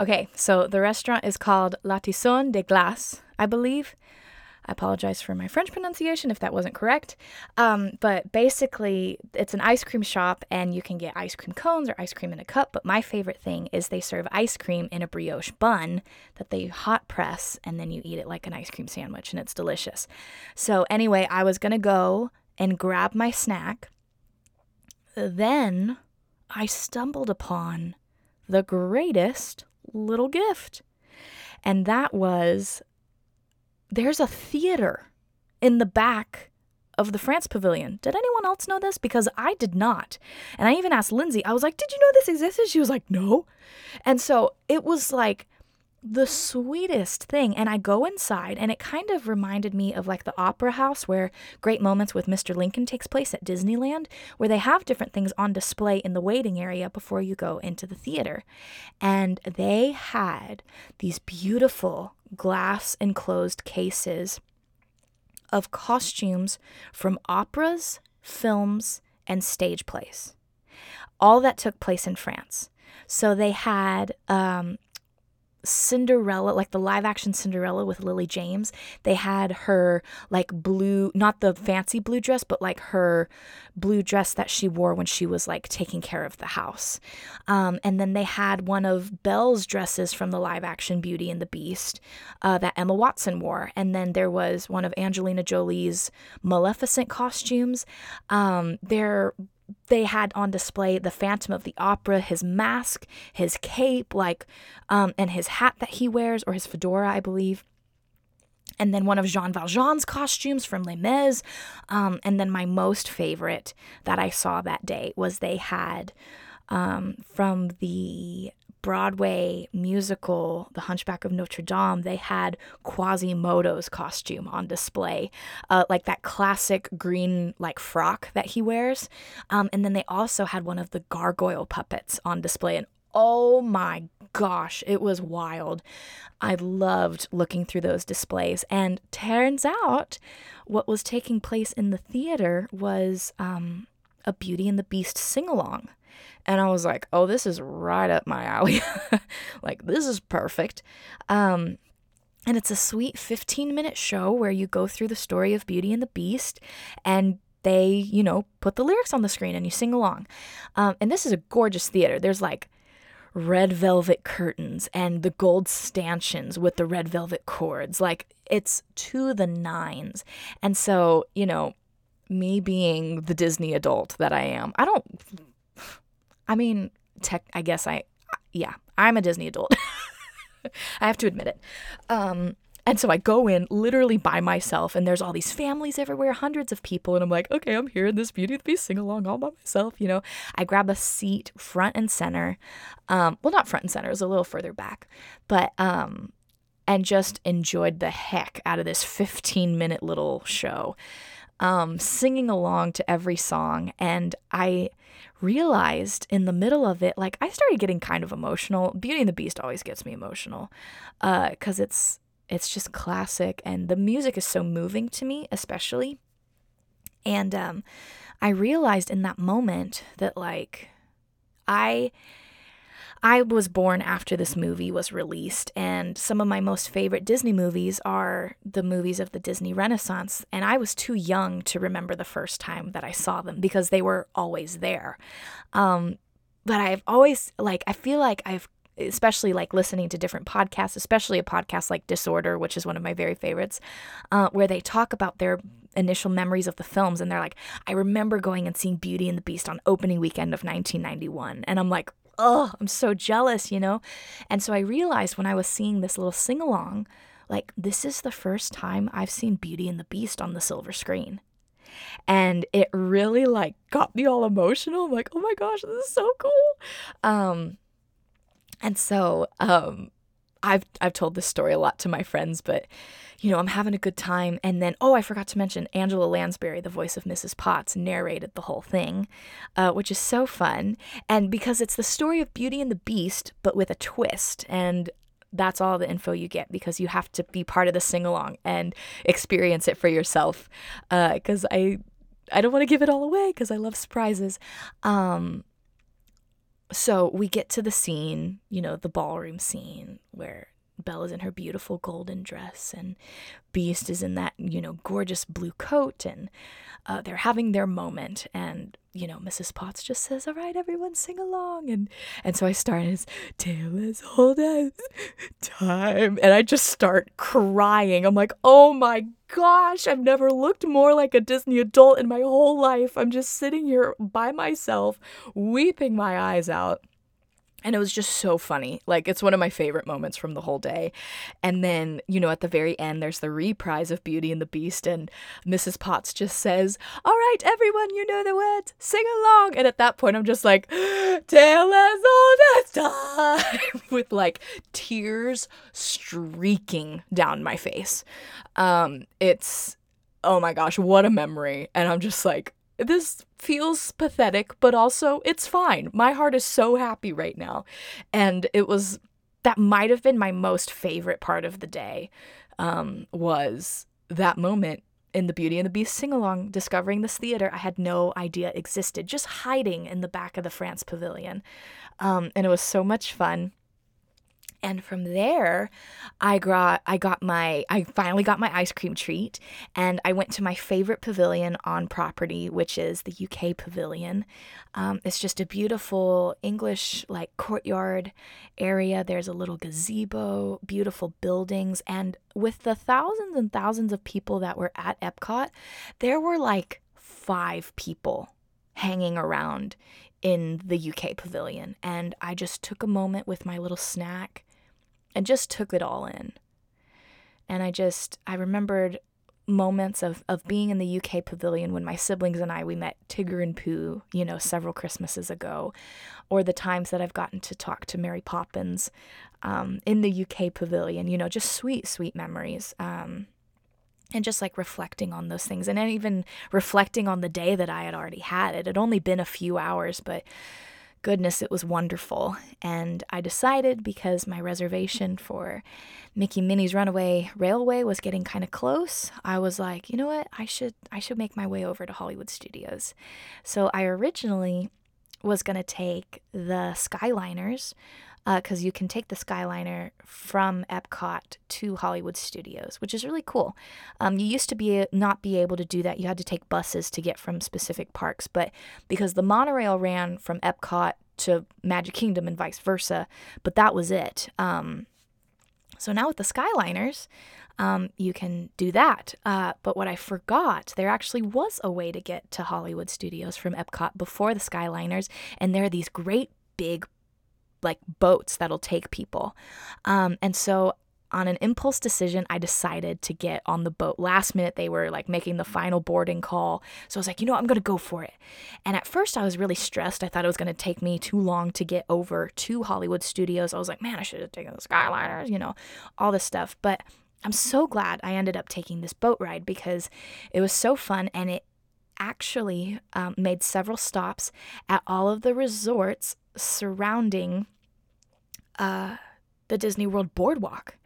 Okay, so the restaurant is called L'Artisan des Glaces, I believe. I apologize for my French pronunciation if that wasn't correct. Um, but basically, it's an ice cream shop, and you can get ice cream cones or ice cream in a cup. But my favorite thing is they serve ice cream in a brioche bun that they hot press, and then you eat it like an ice cream sandwich, and it's delicious. So, anyway, I was going to go and grab my snack. Then I stumbled upon the greatest little gift. And that was there's a theater in the back of the France Pavilion. Did anyone else know this? Because I did not. And I even asked Lindsay, I was like, Did you know this existed? She was like, No. And so it was like the sweetest thing. And I go inside, and it kind of reminded me of like the Opera House, where Great Moments with Mr. Lincoln takes place at Disneyland, where they have different things on display in the waiting area before you go into the theater. And they had these beautiful glass enclosed cases of costumes from operas, films, and stage plays. All that took place in France. So they had um, Cinderella, like the live action Cinderella with Lily James, they had her like blue, not the fancy blue dress, but like her blue dress that she wore when she was like taking care of the house. Um, and then they had one of Belle's dresses from the live action Beauty and the Beast uh, that Emma Watson wore. And then there was one of Angelina Jolie's Maleficent costumes. Um, there they had on display the Phantom of the Opera, his mask, his cape, like, um, and his hat that he wears, or his fedora, I believe. And then one of Jean Valjean's costumes from Les Mis. Um, and then my most favorite that I saw that day was they had um, from the Broadway musical, The Hunchback of Notre Dame, they had Quasimodo's costume on display, uh, like that classic green like frock that he wears. Um, and then they also had one of the gargoyle puppets on display, and oh my gosh, it was wild. I loved looking through those displays, and turns out what was taking place in the theater was um, a Beauty and the Beast sing along. And I was like, oh, this is right up my alley. like, this is perfect. Um, and it's a sweet 15 minute show where you go through the story of Beauty and the Beast and they, you know, put the lyrics on the screen and you sing along. Um, and this is a gorgeous theater. There's like red velvet curtains and the gold stanchions with the red velvet cords. Like, it's to the nines. And so, you know, me being the Disney adult that I am, I don't I mean, tech. I guess I, yeah, I'm a Disney adult. I have to admit it. Um, and so I go in literally by myself, and there's all these families everywhere, hundreds of people, and I'm like, okay, I'm here in this Beauty of the Beast sing along all by myself. You know, I grab a seat front and center. Um, well, not front and center, it was a little further back, but um, and just enjoyed the heck out of this 15 minute little show, um, singing along to every song, and I realized in the middle of it, like I started getting kind of emotional. Beauty and the Beast always gets me emotional, because uh, it's it's just classic, and the music is so moving to me, especially. And um, I realized in that moment that like I I was born after this movie was released, and some of my most favorite Disney movies are the movies of the Disney Renaissance. And I was too young to remember the first time that I saw them because they were always there. Um, but I've always, like, I feel like I've especially like listening to different podcasts, especially a podcast like Disorder, which is one of my very favorites, uh, where they talk about their initial memories of the films. And they're like, I remember going and seeing Beauty and the Beast on opening weekend of 1991. And I'm like, oh, I'm so jealous, you know? And so I realized when I was seeing this little sing along, like, this is the first time I've seen Beauty and the Beast on the silver screen. And it really like got me all emotional. I'm like, oh my gosh, this is so cool. Um, and so um, I've I've told this story a lot to my friends, but you know, I'm having a good time. And then, oh, I forgot to mention Angela Lansbury, the voice of Mrs. Potts, narrated the whole thing, uh, which is so fun. And because it's the story of Beauty and the Beast, but with a twist. And that's all the info you get because you have to be part of the sing along and experience it for yourself. Because uh, I, I don't want to give it all away because I love surprises. Um, so we get to the scene, you know, the ballroom scene where Bella's in her beautiful golden dress, and Beast is in that, you know, gorgeous blue coat, and uh, they're having their moment. And, you know, Mrs. Potts just says, All right, everyone sing along. And and so I start as Tale as old as time. And I just start crying. I'm like, Oh my gosh, I've never looked more like a Disney adult in my whole life. I'm just sitting here by myself, weeping my eyes out and it was just so funny. Like, it's one of my favorite moments from the whole day. And then, you know, at the very end, there's the reprise of Beauty and the Beast, and Mrs. Potts just says, All right, everyone, you know the words, sing along. And at that point, I'm just like, Tale as old as time, with like tears streaking down my face. Um, it's, oh my gosh, what a memory. And I'm just like, this feels pathetic, but also it's fine. My heart is so happy right now. And it was that might have been my most favorite part of the day um, was that moment in the Beauty and the Beast sing along, discovering this theater I had no idea existed, just hiding in the back of the France Pavilion. Um, and it was so much fun and from there i got i got my i finally got my ice cream treat and i went to my favorite pavilion on property which is the uk pavilion um, it's just a beautiful english like courtyard area there's a little gazebo beautiful buildings and with the thousands and thousands of people that were at epcot there were like five people hanging around in the UK pavilion. And I just took a moment with my little snack and just took it all in. And I just, I remembered moments of, of being in the UK pavilion when my siblings and I, we met Tigger and Pooh, you know, several Christmases ago, or the times that I've gotten to talk to Mary Poppins um, in the UK pavilion, you know, just sweet, sweet memories. Um, and just like reflecting on those things and even reflecting on the day that I had already had. It had only been a few hours, but goodness, it was wonderful. And I decided because my reservation for Mickey Minnie's Runaway Railway was getting kind of close, I was like, you know what? I should I should make my way over to Hollywood Studios. So I originally was going to take the Skyliners because uh, you can take the Skyliner from Epcot to Hollywood Studios, which is really cool. Um, you used to be not be able to do that; you had to take buses to get from specific parks. But because the monorail ran from Epcot to Magic Kingdom and vice versa, but that was it. Um, so now with the Skyliners, um, you can do that. Uh, but what I forgot, there actually was a way to get to Hollywood Studios from Epcot before the Skyliners, and there are these great big like boats that'll take people. Um, and so on an impulse decision, I decided to get on the boat. Last minute, they were like making the final boarding call. So I was like, you know, what? I'm going to go for it. And at first, I was really stressed. I thought it was going to take me too long to get over to Hollywood Studios. I was like, man, I should have taken the Skyliners, you know, all this stuff. But I'm so glad I ended up taking this boat ride because it was so fun and it actually um, made several stops at all of the resorts surrounding uh, the Disney World Boardwalk.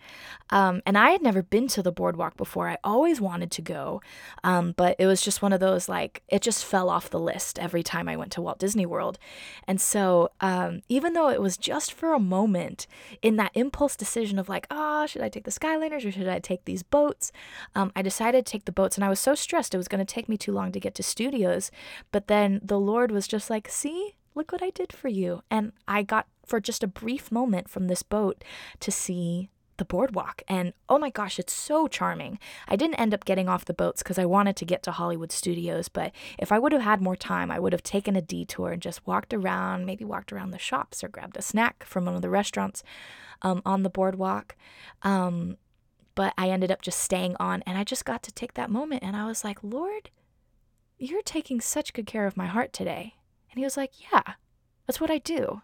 Um, and I had never been to the boardwalk before. I always wanted to go, um, but it was just one of those like it just fell off the list every time I went to Walt Disney World. And so, um, even though it was just for a moment in that impulse decision of like, ah, oh, should I take the Skyliners or should I take these boats? Um, I decided to take the boats, and I was so stressed it was going to take me too long to get to studios. But then the Lord was just like, see, look what I did for you. And I got for just a brief moment from this boat to see the boardwalk. And oh my gosh, it's so charming. I didn't end up getting off the boats because I wanted to get to Hollywood Studios, but if I would have had more time, I would have taken a detour and just walked around, maybe walked around the shops or grabbed a snack from one of the restaurants um, on the boardwalk. Um, but I ended up just staying on and I just got to take that moment and I was like, Lord, you're taking such good care of my heart today. And he was like, Yeah, that's what I do.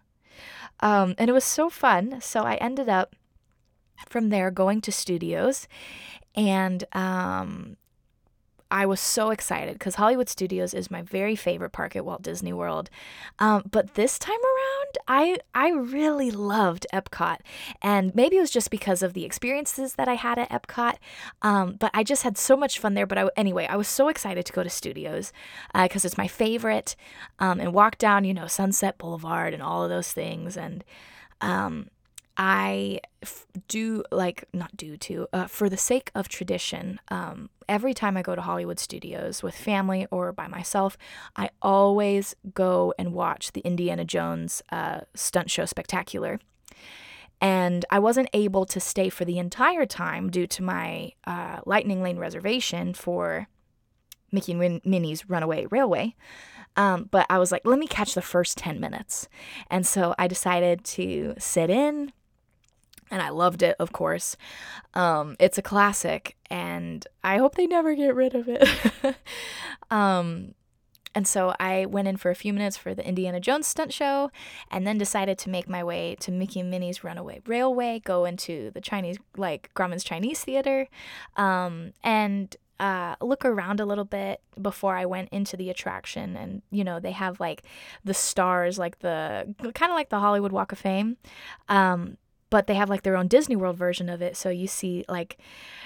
Um, and it was so fun. So I ended up from there going to studios and um, I was so excited because Hollywood Studios is my very favorite park at Walt Disney World. Um, but this time around, I I really loved Epcot, and maybe it was just because of the experiences that I had at Epcot. Um, but I just had so much fun there. But I, anyway, I was so excited to go to Studios because uh, it's my favorite, um, and walk down you know Sunset Boulevard and all of those things and. I f- do like not do to uh, for the sake of tradition. Um, every time I go to Hollywood Studios with family or by myself, I always go and watch the Indiana Jones uh, stunt show spectacular. And I wasn't able to stay for the entire time due to my uh, Lightning Lane reservation for Mickey and Minnie's Runaway Railway. Um, but I was like, let me catch the first 10 minutes. And so I decided to sit in, and I loved it, of course. Um, it's a classic, and I hope they never get rid of it. um, and so I went in for a few minutes for the Indiana Jones stunt show, and then decided to make my way to Mickey and Minnie's Runaway Railway, go into the Chinese, like Grauman's Chinese Theater, um, and uh, look around a little bit before I went into the attraction. And, you know, they have like the stars, like the kind of like the Hollywood Walk of Fame. Um, but they have like their own Disney World version of it. So you see like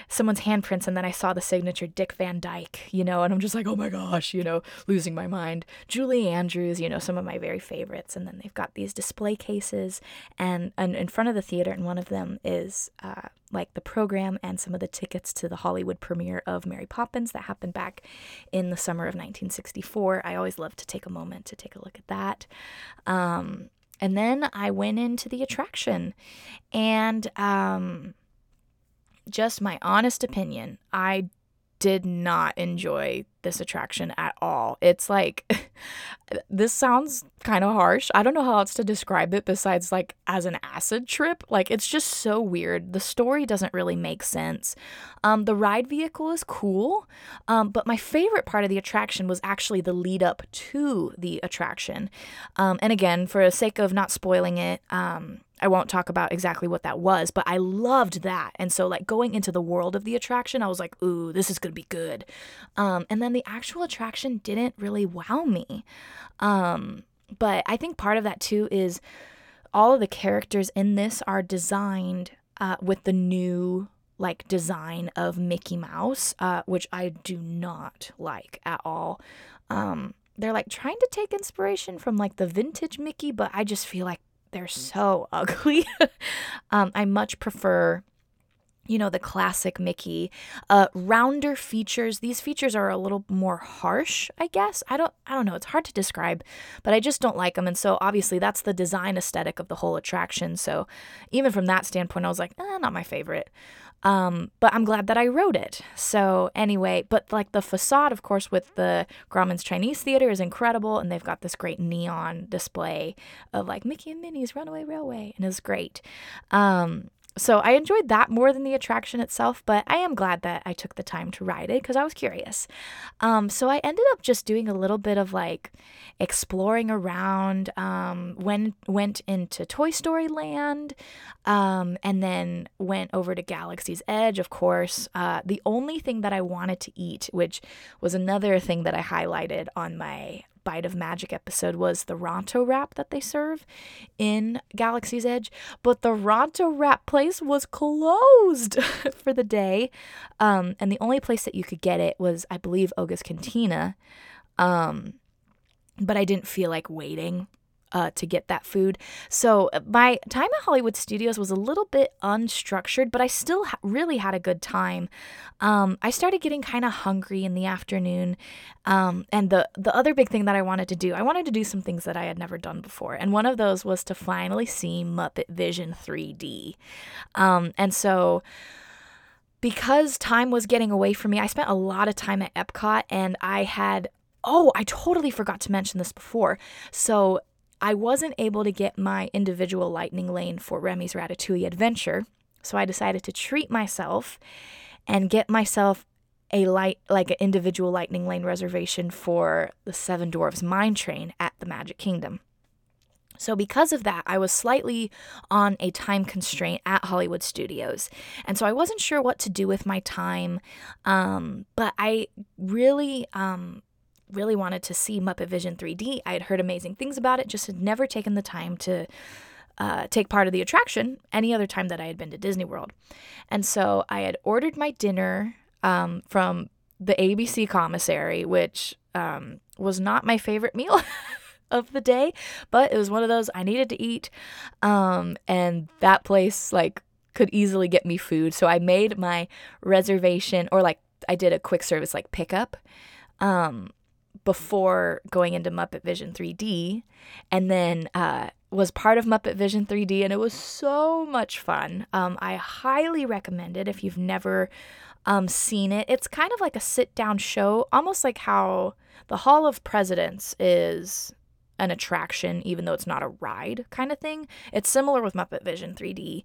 someone's handprints, and then I saw the signature Dick Van Dyke, you know, and I'm just like, oh my gosh, you know, losing my mind. Julie Andrews, you know, some of my very favorites. And then they've got these display cases, and, and in front of the theater, and one of them is uh, like the program and some of the tickets to the Hollywood premiere of Mary Poppins that happened back in the summer of 1964. I always love to take a moment to take a look at that. Um, and then I went into the attraction and um, just my honest opinion, I did not enjoy this attraction at all. It's like, this sounds kind of harsh. I don't know how else to describe it besides like as an acid trip. Like, it's just so weird. The story doesn't really make sense. Um, the ride vehicle is cool, um, but my favorite part of the attraction was actually the lead up to the attraction. Um, and again, for the sake of not spoiling it, um, I won't talk about exactly what that was, but I loved that. And so, like, going into the world of the attraction, I was like, ooh, this is to be good. Um, and then the actual attraction didn't really wow me. Um, but I think part of that too is all of the characters in this are designed uh, with the new like design of Mickey Mouse, uh, which I do not like at all. Um, they're like trying to take inspiration from like the vintage Mickey, but I just feel like they're so ugly. um, I much prefer you know the classic mickey. Uh rounder features these features are a little more harsh i guess. I don't i don't know. It's hard to describe but i just don't like them and so obviously that's the design aesthetic of the whole attraction. So even from that standpoint i was like eh, not my favorite. Um, but I'm glad that I wrote it. So anyway, but like the facade, of course, with the Grauman's Chinese Theater is incredible, and they've got this great neon display of like Mickey and Minnie's Runaway Railway, and it's great. Um, so I enjoyed that more than the attraction itself, but I am glad that I took the time to ride it because I was curious. Um, so I ended up just doing a little bit of like exploring around. Um, went went into Toy Story Land, um, and then went over to Galaxy's Edge. Of course, uh, the only thing that I wanted to eat, which was another thing that I highlighted on my Bite of Magic episode was the Ronto wrap that they serve in Galaxy's Edge, but the Ronto wrap place was closed for the day. Um, and the only place that you could get it was, I believe, Oga's Cantina. Um, but I didn't feel like waiting uh, to get that food. So uh, my time at Hollywood Studios was a little bit unstructured, but I still ha- really had a good time. Um, I started getting kind of hungry in the afternoon, um, and the the other big thing that I wanted to do, I wanted to do some things that I had never done before, and one of those was to finally see Muppet Vision 3D, um, and so because time was getting away from me, I spent a lot of time at Epcot and I had Oh, I totally forgot to mention this before. So, I wasn't able to get my individual lightning lane for Remy's Ratatouille Adventure. So I decided to treat myself and get myself a light like an individual lightning lane reservation for the Seven Dwarfs Mine Train at the Magic Kingdom. So, because of that, I was slightly on a time constraint at Hollywood Studios. And so I wasn't sure what to do with my time. Um, but I really, um, really wanted to see Muppet Vision 3D. I had heard amazing things about it, just had never taken the time to uh, take part of the attraction any other time that I had been to Disney World. And so I had ordered my dinner um, from the ABC commissary, which um, was not my favorite meal. of the day, but it was one of those I needed to eat. Um, and that place like could easily get me food. So I made my reservation or like I did a quick service like pickup um, before going into Muppet Vision 3D and then uh, was part of Muppet Vision 3D and it was so much fun. Um, I highly recommend it if you've never um, seen it. It's kind of like a sit down show, almost like how the Hall of Presidents is an attraction, even though it's not a ride kind of thing. It's similar with Muppet Vision 3D.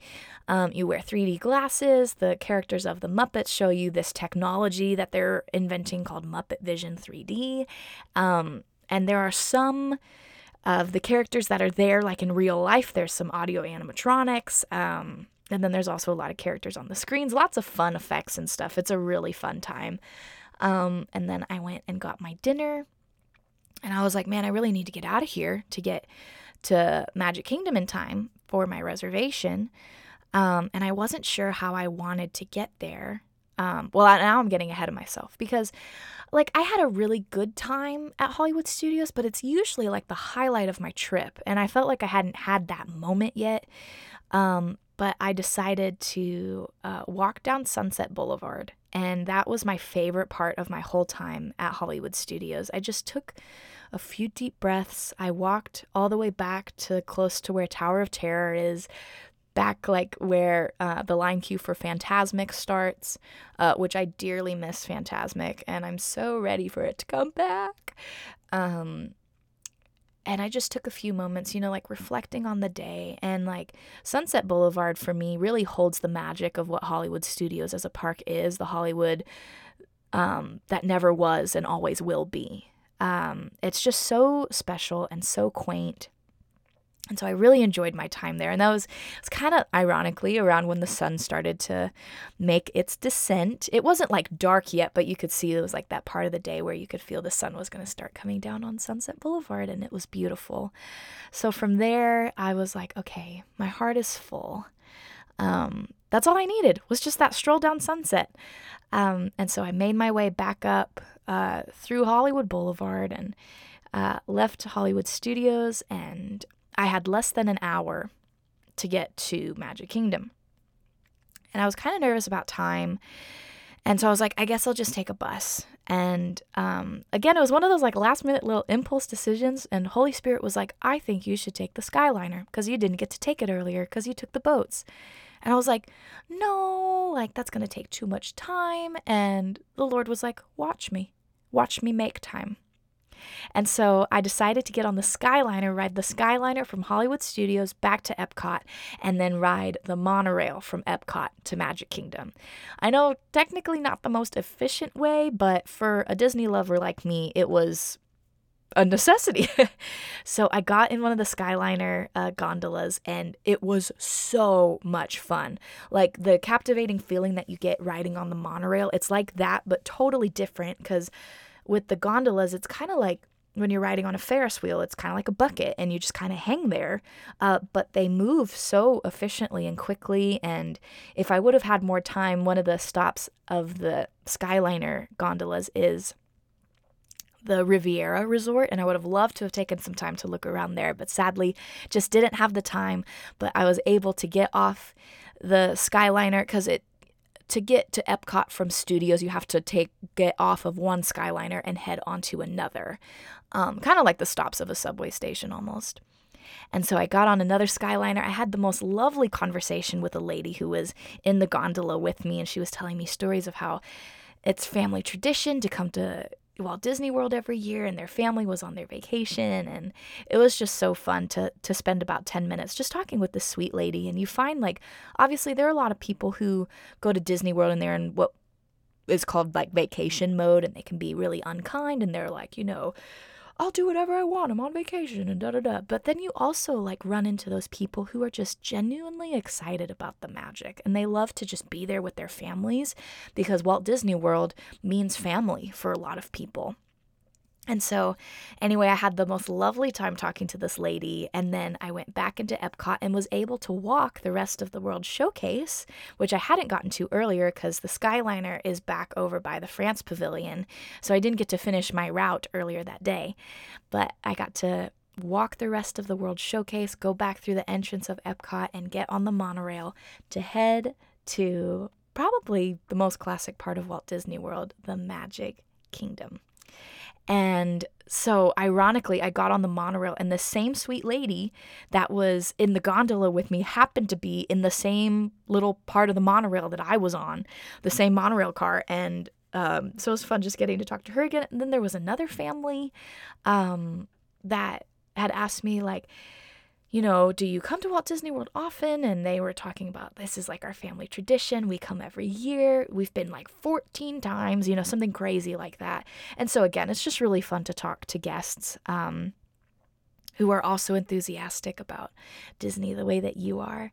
Um, you wear 3D glasses. The characters of the Muppets show you this technology that they're inventing called Muppet Vision 3D. Um, and there are some of the characters that are there, like in real life. There's some audio animatronics. Um, and then there's also a lot of characters on the screens, lots of fun effects and stuff. It's a really fun time. Um, and then I went and got my dinner and I was like, man, I really need to get out of here to get to Magic Kingdom in time for my reservation. Um, and I wasn't sure how I wanted to get there. Um, well, now I'm getting ahead of myself because, like, I had a really good time at Hollywood Studios, but it's usually like the highlight of my trip. And I felt like I hadn't had that moment yet. Um, but I decided to uh, walk down Sunset Boulevard. And that was my favorite part of my whole time at Hollywood Studios. I just took a few deep breaths. I walked all the way back to close to where Tower of Terror is, back like where uh, the line queue for Fantasmic starts, uh, which I dearly miss Fantasmic, and I'm so ready for it to come back. Um, and I just took a few moments, you know, like reflecting on the day. And like Sunset Boulevard for me really holds the magic of what Hollywood Studios as a park is the Hollywood um, that never was and always will be. Um, it's just so special and so quaint. And so I really enjoyed my time there. And that was, was kind of ironically around when the sun started to make its descent. It wasn't like dark yet, but you could see it was like that part of the day where you could feel the sun was going to start coming down on Sunset Boulevard. And it was beautiful. So from there, I was like, okay, my heart is full. Um, that's all I needed was just that stroll down Sunset. Um, and so I made my way back up uh, through Hollywood Boulevard and uh, left Hollywood Studios, and I had less than an hour to get to Magic Kingdom. And I was kind of nervous about time. And so I was like, I guess I'll just take a bus. And um, again, it was one of those like last minute little impulse decisions. And Holy Spirit was like, I think you should take the Skyliner because you didn't get to take it earlier because you took the boats. And I was like, no, like that's going to take too much time. And the Lord was like, watch me, watch me make time. And so I decided to get on the Skyliner, ride the Skyliner from Hollywood Studios back to Epcot, and then ride the monorail from Epcot to Magic Kingdom. I know technically not the most efficient way, but for a Disney lover like me, it was a necessity. so I got in one of the Skyliner uh, gondolas and it was so much fun. Like the captivating feeling that you get riding on the monorail, it's like that, but totally different because with the gondolas, it's kind of like when you're riding on a Ferris wheel, it's kind of like a bucket and you just kind of hang there. Uh, but they move so efficiently and quickly. And if I would have had more time, one of the stops of the Skyliner gondolas is the Riviera Resort, and I would have loved to have taken some time to look around there, but sadly just didn't have the time. But I was able to get off the Skyliner because it to get to Epcot from studios, you have to take get off of one Skyliner and head onto another, um, kind of like the stops of a subway station almost. And so I got on another Skyliner. I had the most lovely conversation with a lady who was in the gondola with me, and she was telling me stories of how it's family tradition to come to Walt Disney World every year and their family was on their vacation and it was just so fun to to spend about 10 minutes just talking with this sweet lady. And you find like obviously there are a lot of people who go to Disney World and they're in what is called like vacation mode and they can be really unkind and they're like, you know, I'll do whatever I want. I'm on vacation and da da da. But then you also like run into those people who are just genuinely excited about the magic and they love to just be there with their families because Walt Disney World means family for a lot of people. And so, anyway, I had the most lovely time talking to this lady. And then I went back into Epcot and was able to walk the rest of the World Showcase, which I hadn't gotten to earlier because the Skyliner is back over by the France Pavilion. So I didn't get to finish my route earlier that day. But I got to walk the rest of the World Showcase, go back through the entrance of Epcot, and get on the monorail to head to probably the most classic part of Walt Disney World, the Magic Kingdom. And so, ironically, I got on the monorail, and the same sweet lady that was in the gondola with me happened to be in the same little part of the monorail that I was on, the same monorail car. And um, so it was fun just getting to talk to her again. And then there was another family um, that had asked me, like, you know, do you come to Walt Disney World often? And they were talking about this is like our family tradition. We come every year. We've been like 14 times, you know, something crazy like that. And so, again, it's just really fun to talk to guests um, who are also enthusiastic about Disney the way that you are.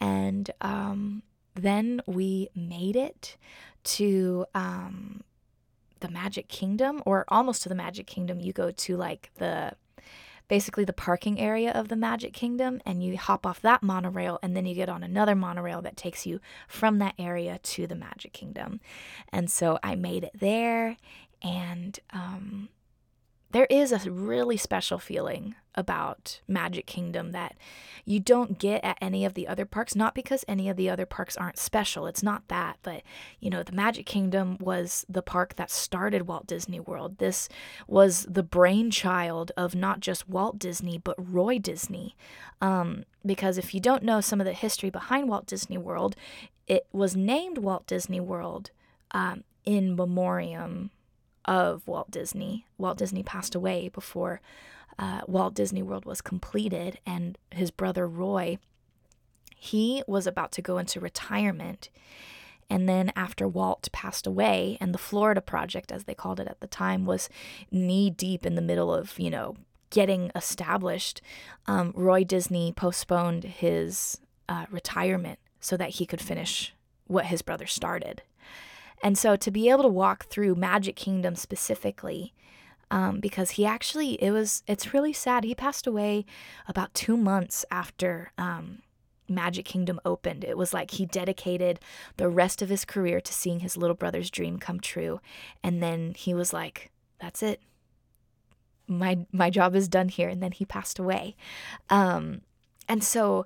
And um, then we made it to um, the Magic Kingdom, or almost to the Magic Kingdom. You go to like the basically the parking area of the Magic Kingdom, and you hop off that monorail, and then you get on another monorail that takes you from that area to the Magic Kingdom. And so I made it there, and um, there is a really special feeling about Magic Kingdom that you don't get at any of the other parks. Not because any of the other parks aren't special, it's not that, but you know, the Magic Kingdom was the park that started Walt Disney World. This was the brainchild of not just Walt Disney, but Roy Disney. Um, because if you don't know some of the history behind Walt Disney World, it was named Walt Disney World um, in memoriam of Walt Disney. Walt Disney passed away before uh, Walt Disney World was completed, and his brother Roy, he was about to go into retirement. And then after Walt passed away, and the Florida Project, as they called it at the time, was knee deep in the middle of, you know, getting established, um, Roy Disney postponed his uh, retirement so that he could finish what his brother started. And so to be able to walk through Magic Kingdom specifically, um, because he actually, it was, it's really sad. He passed away about two months after um, Magic Kingdom opened. It was like he dedicated the rest of his career to seeing his little brother's dream come true. And then he was like, that's it. My, my job is done here. And then he passed away. Um, and so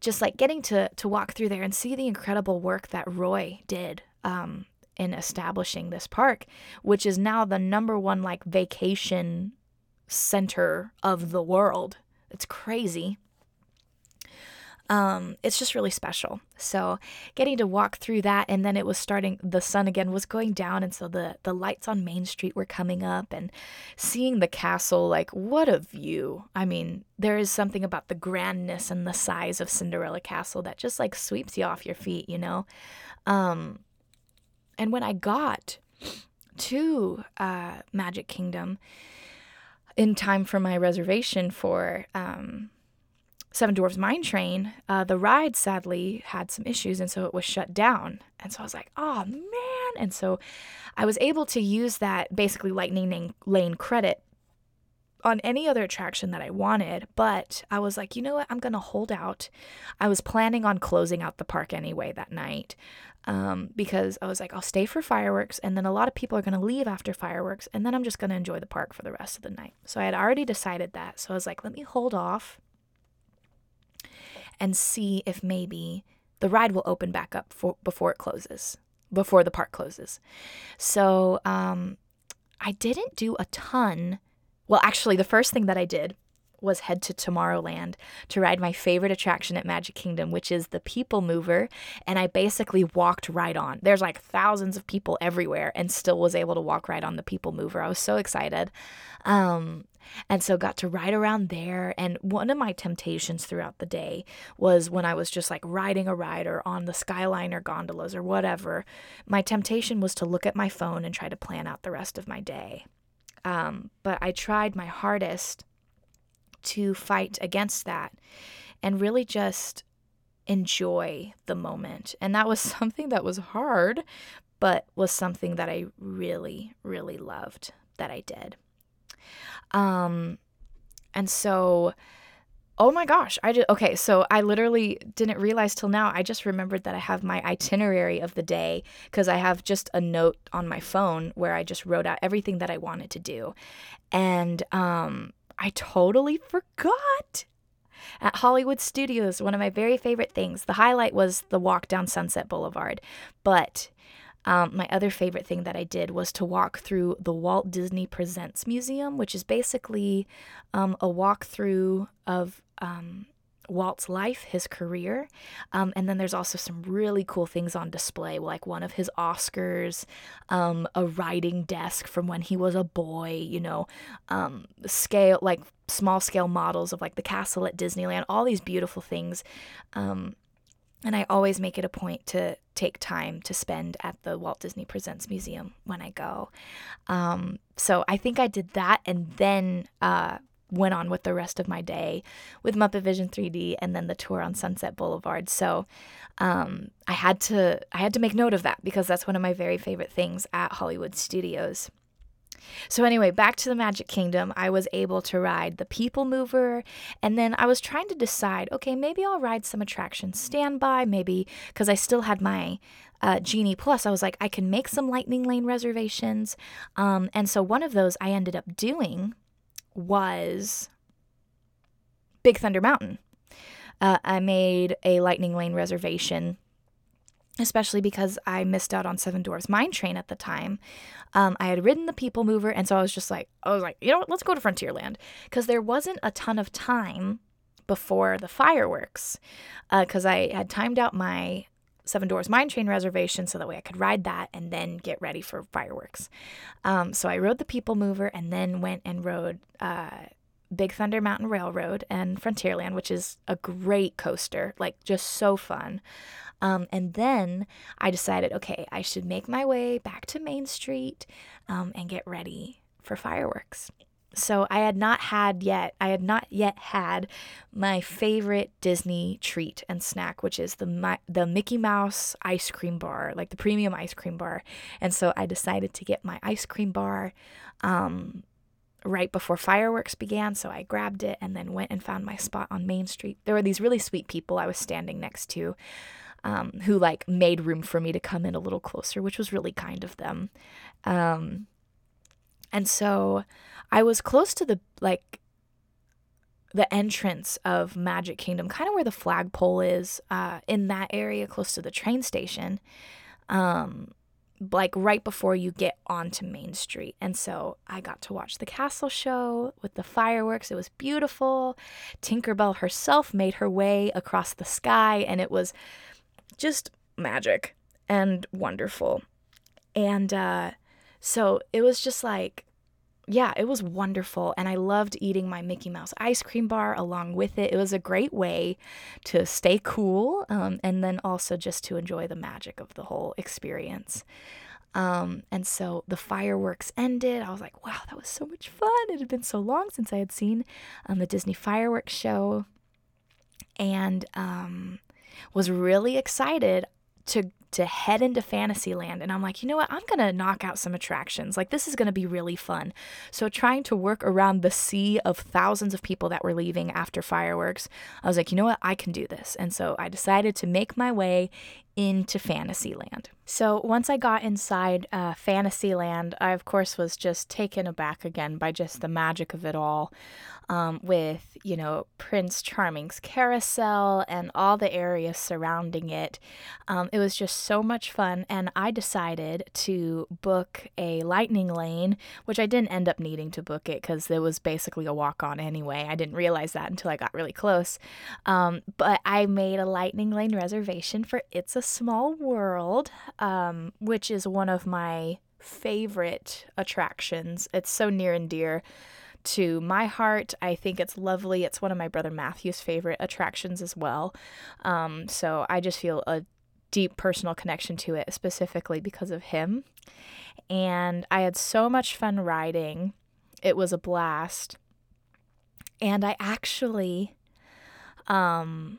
just like getting to, to walk through there and see the incredible work that Roy did um, in establishing this park, which is now the number one like vacation center of the world. It's crazy. Um, it's just really special. So getting to walk through that, and then it was starting. The sun again was going down, and so the the lights on Main Street were coming up, and seeing the castle. Like what a view! I mean, there is something about the grandness and the size of Cinderella Castle that just like sweeps you off your feet. You know. Um, and when I got to uh, Magic Kingdom in time for my reservation for um, Seven Dwarfs Mine Train, uh, the ride sadly had some issues, and so it was shut down. And so I was like, oh man. And so I was able to use that basically Lightning Lane credit on any other attraction that I wanted, but I was like, you know what? I'm going to hold out. I was planning on closing out the park anyway that night um, because I was like, I'll stay for fireworks, and then a lot of people are going to leave after fireworks, and then I'm just going to enjoy the park for the rest of the night. So I had already decided that. So I was like, let me hold off and see if maybe the ride will open back up for, before it closes, before the park closes. So um, I didn't do a ton well, actually, the first thing that I did was head to Tomorrowland to ride my favorite attraction at Magic Kingdom, which is the People Mover. And I basically walked right on. There's like thousands of people everywhere and still was able to walk right on the People Mover. I was so excited. Um, and so got to ride around there. And one of my temptations throughout the day was when I was just like riding a ride or on the Skyliner gondolas or whatever, my temptation was to look at my phone and try to plan out the rest of my day. Um, but I tried my hardest to fight against that and really just enjoy the moment. And that was something that was hard, but was something that I really, really loved that I did. Um, and so, oh my gosh, I just, okay, so I literally didn't realize till now. I just remembered that I have my itinerary of the day because I have just a note on my phone where I just wrote out everything that I wanted to do. And um, I totally forgot. At Hollywood Studios, one of my very favorite things, the highlight was the walk down Sunset Boulevard. But um, my other favorite thing that I did was to walk through the Walt Disney Presents Museum, which is basically um, a walkthrough of um, Walt's life, his career. Um, and then there's also some really cool things on display, like one of his Oscars, um, a writing desk from when he was a boy, you know, um, scale, like small scale models of like the castle at Disneyland, all these beautiful things. Um, and I always make it a point to take time to spend at the Walt Disney Presents Museum when I go. Um, so I think I did that and then uh, went on with the rest of my day with Muppet Vision 3D and then the tour on Sunset Boulevard. So um, I had to I had to make note of that because that's one of my very favorite things at Hollywood Studios. So, anyway, back to the Magic Kingdom, I was able to ride the People Mover. And then I was trying to decide okay, maybe I'll ride some attractions standby, maybe because I still had my uh, Genie Plus. I was like, I can make some Lightning Lane reservations. Um, and so, one of those I ended up doing was Big Thunder Mountain. Uh, I made a Lightning Lane reservation especially because I missed out on Seven Dwarfs Mine Train at the time. Um, I had ridden the People Mover, and so I was just like, I was like, you know what, let's go to Frontierland because there wasn't a ton of time before the fireworks because uh, I had timed out my Seven Dwarfs Mine Train reservation so that way I could ride that and then get ready for fireworks. Um, so I rode the People Mover and then went and rode. Uh, Big Thunder Mountain Railroad and Frontierland, which is a great coaster, like just so fun. Um, and then I decided, okay, I should make my way back to Main Street um, and get ready for fireworks. So I had not had yet, I had not yet had my favorite Disney treat and snack, which is the the Mickey Mouse ice cream bar, like the premium ice cream bar. And so I decided to get my ice cream bar um, right before fireworks began. So I grabbed it and then went and found my spot on Main Street. There were these really sweet people I was standing next to um, who like made room for me to come in a little closer, which was really kind of them. Um, and so I was close to the like the entrance of Magic Kingdom, kind of where the flagpole is, uh, in that area close to the train station. Um, like right before you get onto Main Street. And so I got to watch the castle show with the fireworks. It was beautiful. Tinkerbell herself made her way across the sky, and it was just magic and wonderful. And uh, so it was just like, yeah, it was wonderful. And I loved eating my Mickey Mouse ice cream bar along with it. It was a great way to stay cool um, and then also just to enjoy the magic of the whole experience. Um, and so the fireworks ended. I was like, wow, that was so much fun. It had been so long since I had seen um, the Disney fireworks show. And um, was really excited to to head into Fantasyland and I'm like, "You know what? I'm going to knock out some attractions. Like this is going to be really fun." So trying to work around the sea of thousands of people that were leaving after fireworks, I was like, "You know what? I can do this." And so I decided to make my way into Fantasyland. So once I got inside uh, Fantasyland, I of course was just taken aback again by just the magic of it all um, with, you know, Prince Charming's carousel and all the areas surrounding it. Um, it was just so much fun. And I decided to book a lightning lane, which I didn't end up needing to book it because it was basically a walk on anyway. I didn't realize that until I got really close. Um, but I made a lightning lane reservation for It's a Small World, um, which is one of my favorite attractions. It's so near and dear to my heart. I think it's lovely. It's one of my brother Matthew's favorite attractions as well. Um, so I just feel a deep personal connection to it, specifically because of him. And I had so much fun riding. It was a blast. And I actually, um,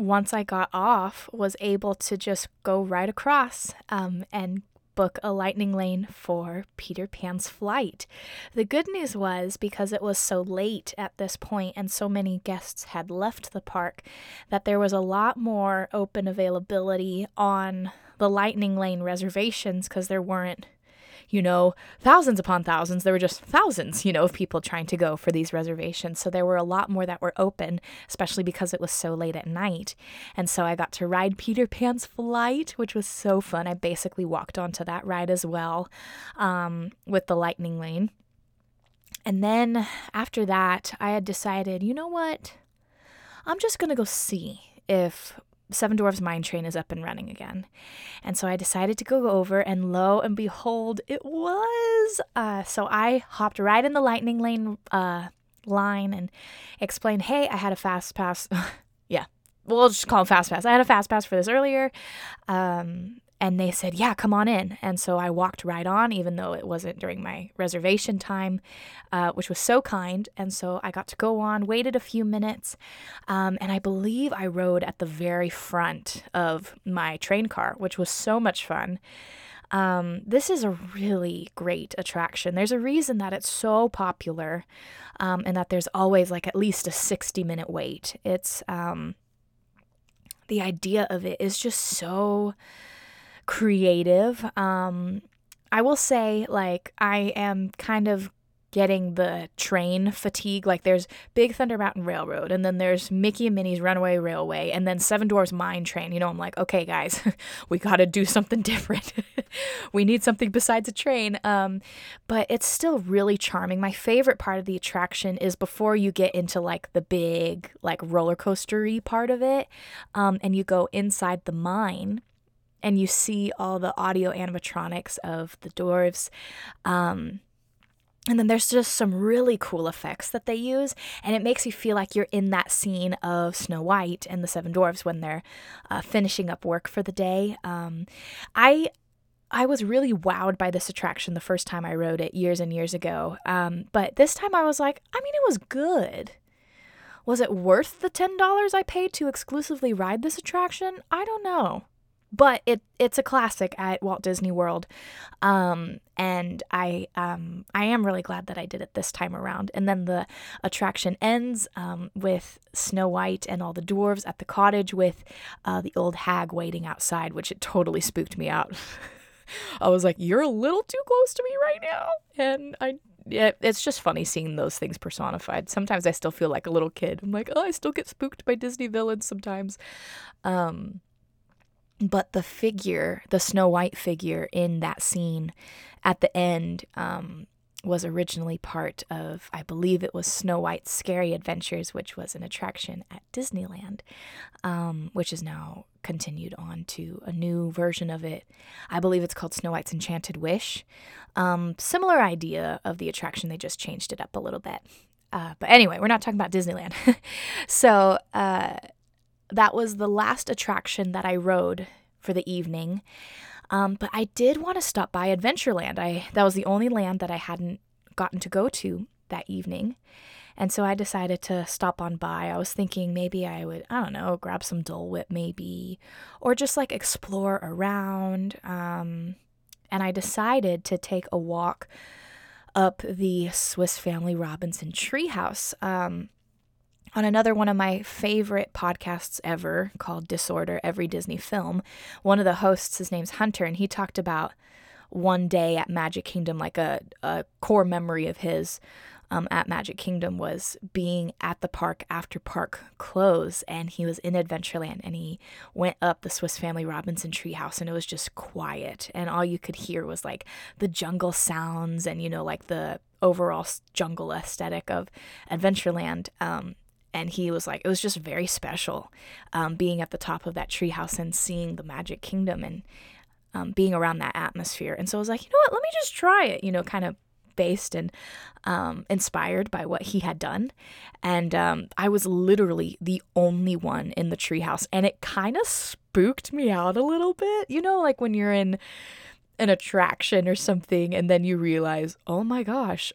once I got off, was able to just go right across um, and book a lightning lane for Peter Pan's flight. The good news was because it was so late at this point and so many guests had left the park that there was a lot more open availability on the lightning lane reservations because there weren't you know, thousands upon thousands. There were just thousands, you know, of people trying to go for these reservations. So there were a lot more that were open, especially because it was so late at night. And so I got to ride Peter Pan's flight, which was so fun. I basically walked onto that ride as well um, with the lightning lane. And then after that, I had decided, you know what? I'm just going to go see if Seven Dwarfs Mine Train is up and running again. And so I decided to go over, and lo and behold, it was. Uh, so I hopped right in the lightning lane uh, line and explained, hey, I had a fast pass. yeah, we'll just call it fast pass. I had a fast pass for this earlier. Um, and they said, Yeah, come on in. And so I walked right on, even though it wasn't during my reservation time, uh, which was so kind. And so I got to go on, waited a few minutes, um, and I believe I rode at the very front of my train car, which was so much fun. Um, this is a really great attraction. There's a reason that it's so popular um, and that there's always like at least a 60 minute wait. It's um, the idea of it is just so creative. Um, I will say, like, I am kind of getting the train fatigue. Like, there's Big Thunder Mountain Railroad, and then there's Mickey and Minnie's Runaway Railway, and then Seven Dwarfs Mine Train. You know, I'm like, okay, guys, we got to do something different. we need something besides a train. Um, but it's still really charming. My favorite part of the attraction is before you get into like the big, like roller coastery part of it, um, and you go inside the mine and you see all the audio animatronics of the dwarves. Um, and then there's just some really cool effects that they use, and it makes you feel like you're in that scene of Snow White and the Seven Dwarfs when they're uh, finishing up work for the day. Um, I I was really wowed by this attraction the first time I rode it years and years ago, um, but this time I was like, I mean, it was good. Was it worth the ten dollars I paid to exclusively ride this attraction? I don't know but it it's a classic at Walt Disney World, um, and I um, I am really glad that I did it this time around. And then the attraction ends um, with Snow White and all the dwarves at the cottage with uh, the old hag waiting outside, which it totally spooked me out. I was like, "You're a little too close to me right now," and I yeah, it's just funny seeing those things personified. Sometimes I still feel like a little kid. I'm like, oh, I still get spooked by Disney villains sometimes. Um, but the figure, the Snow White figure in that scene at the end, um, was originally part of, I believe it was Snow White's Scary Adventures, which was an attraction at Disneyland, um, which is now continued on to a new version of it. I believe it's called Snow White's Enchanted Wish. Um, similar idea of the attraction, they just changed it up a little bit. Uh, but anyway, we're not talking about Disneyland. so, uh, that was the last attraction that I rode for the evening. Um, but I did want to stop by Adventureland. I that was the only land that I hadn't gotten to go to that evening. And so I decided to stop on by. I was thinking maybe I would, I don't know, grab some Dole Whip maybe, or just like explore around. Um, and I decided to take a walk up the Swiss Family Robinson treehouse. Um, on another one of my favorite podcasts ever called Disorder Every Disney Film, one of the hosts, his name's Hunter, and he talked about one day at Magic Kingdom, like a, a core memory of his um, at Magic Kingdom was being at the park after park close, and he was in Adventureland, and he went up the Swiss Family Robinson treehouse, and it was just quiet, and all you could hear was like the jungle sounds, and you know, like the overall jungle aesthetic of Adventureland. Um, and he was like, it was just very special, um, being at the top of that treehouse and seeing the Magic Kingdom and um, being around that atmosphere. And so I was like, you know what, let me just try it, you know, kind of based and um, inspired by what he had done. And um, I was literally the only one in the treehouse, and it kind of spooked me out a little bit. You know, like when you're in an attraction or something, and then you realize, oh my gosh,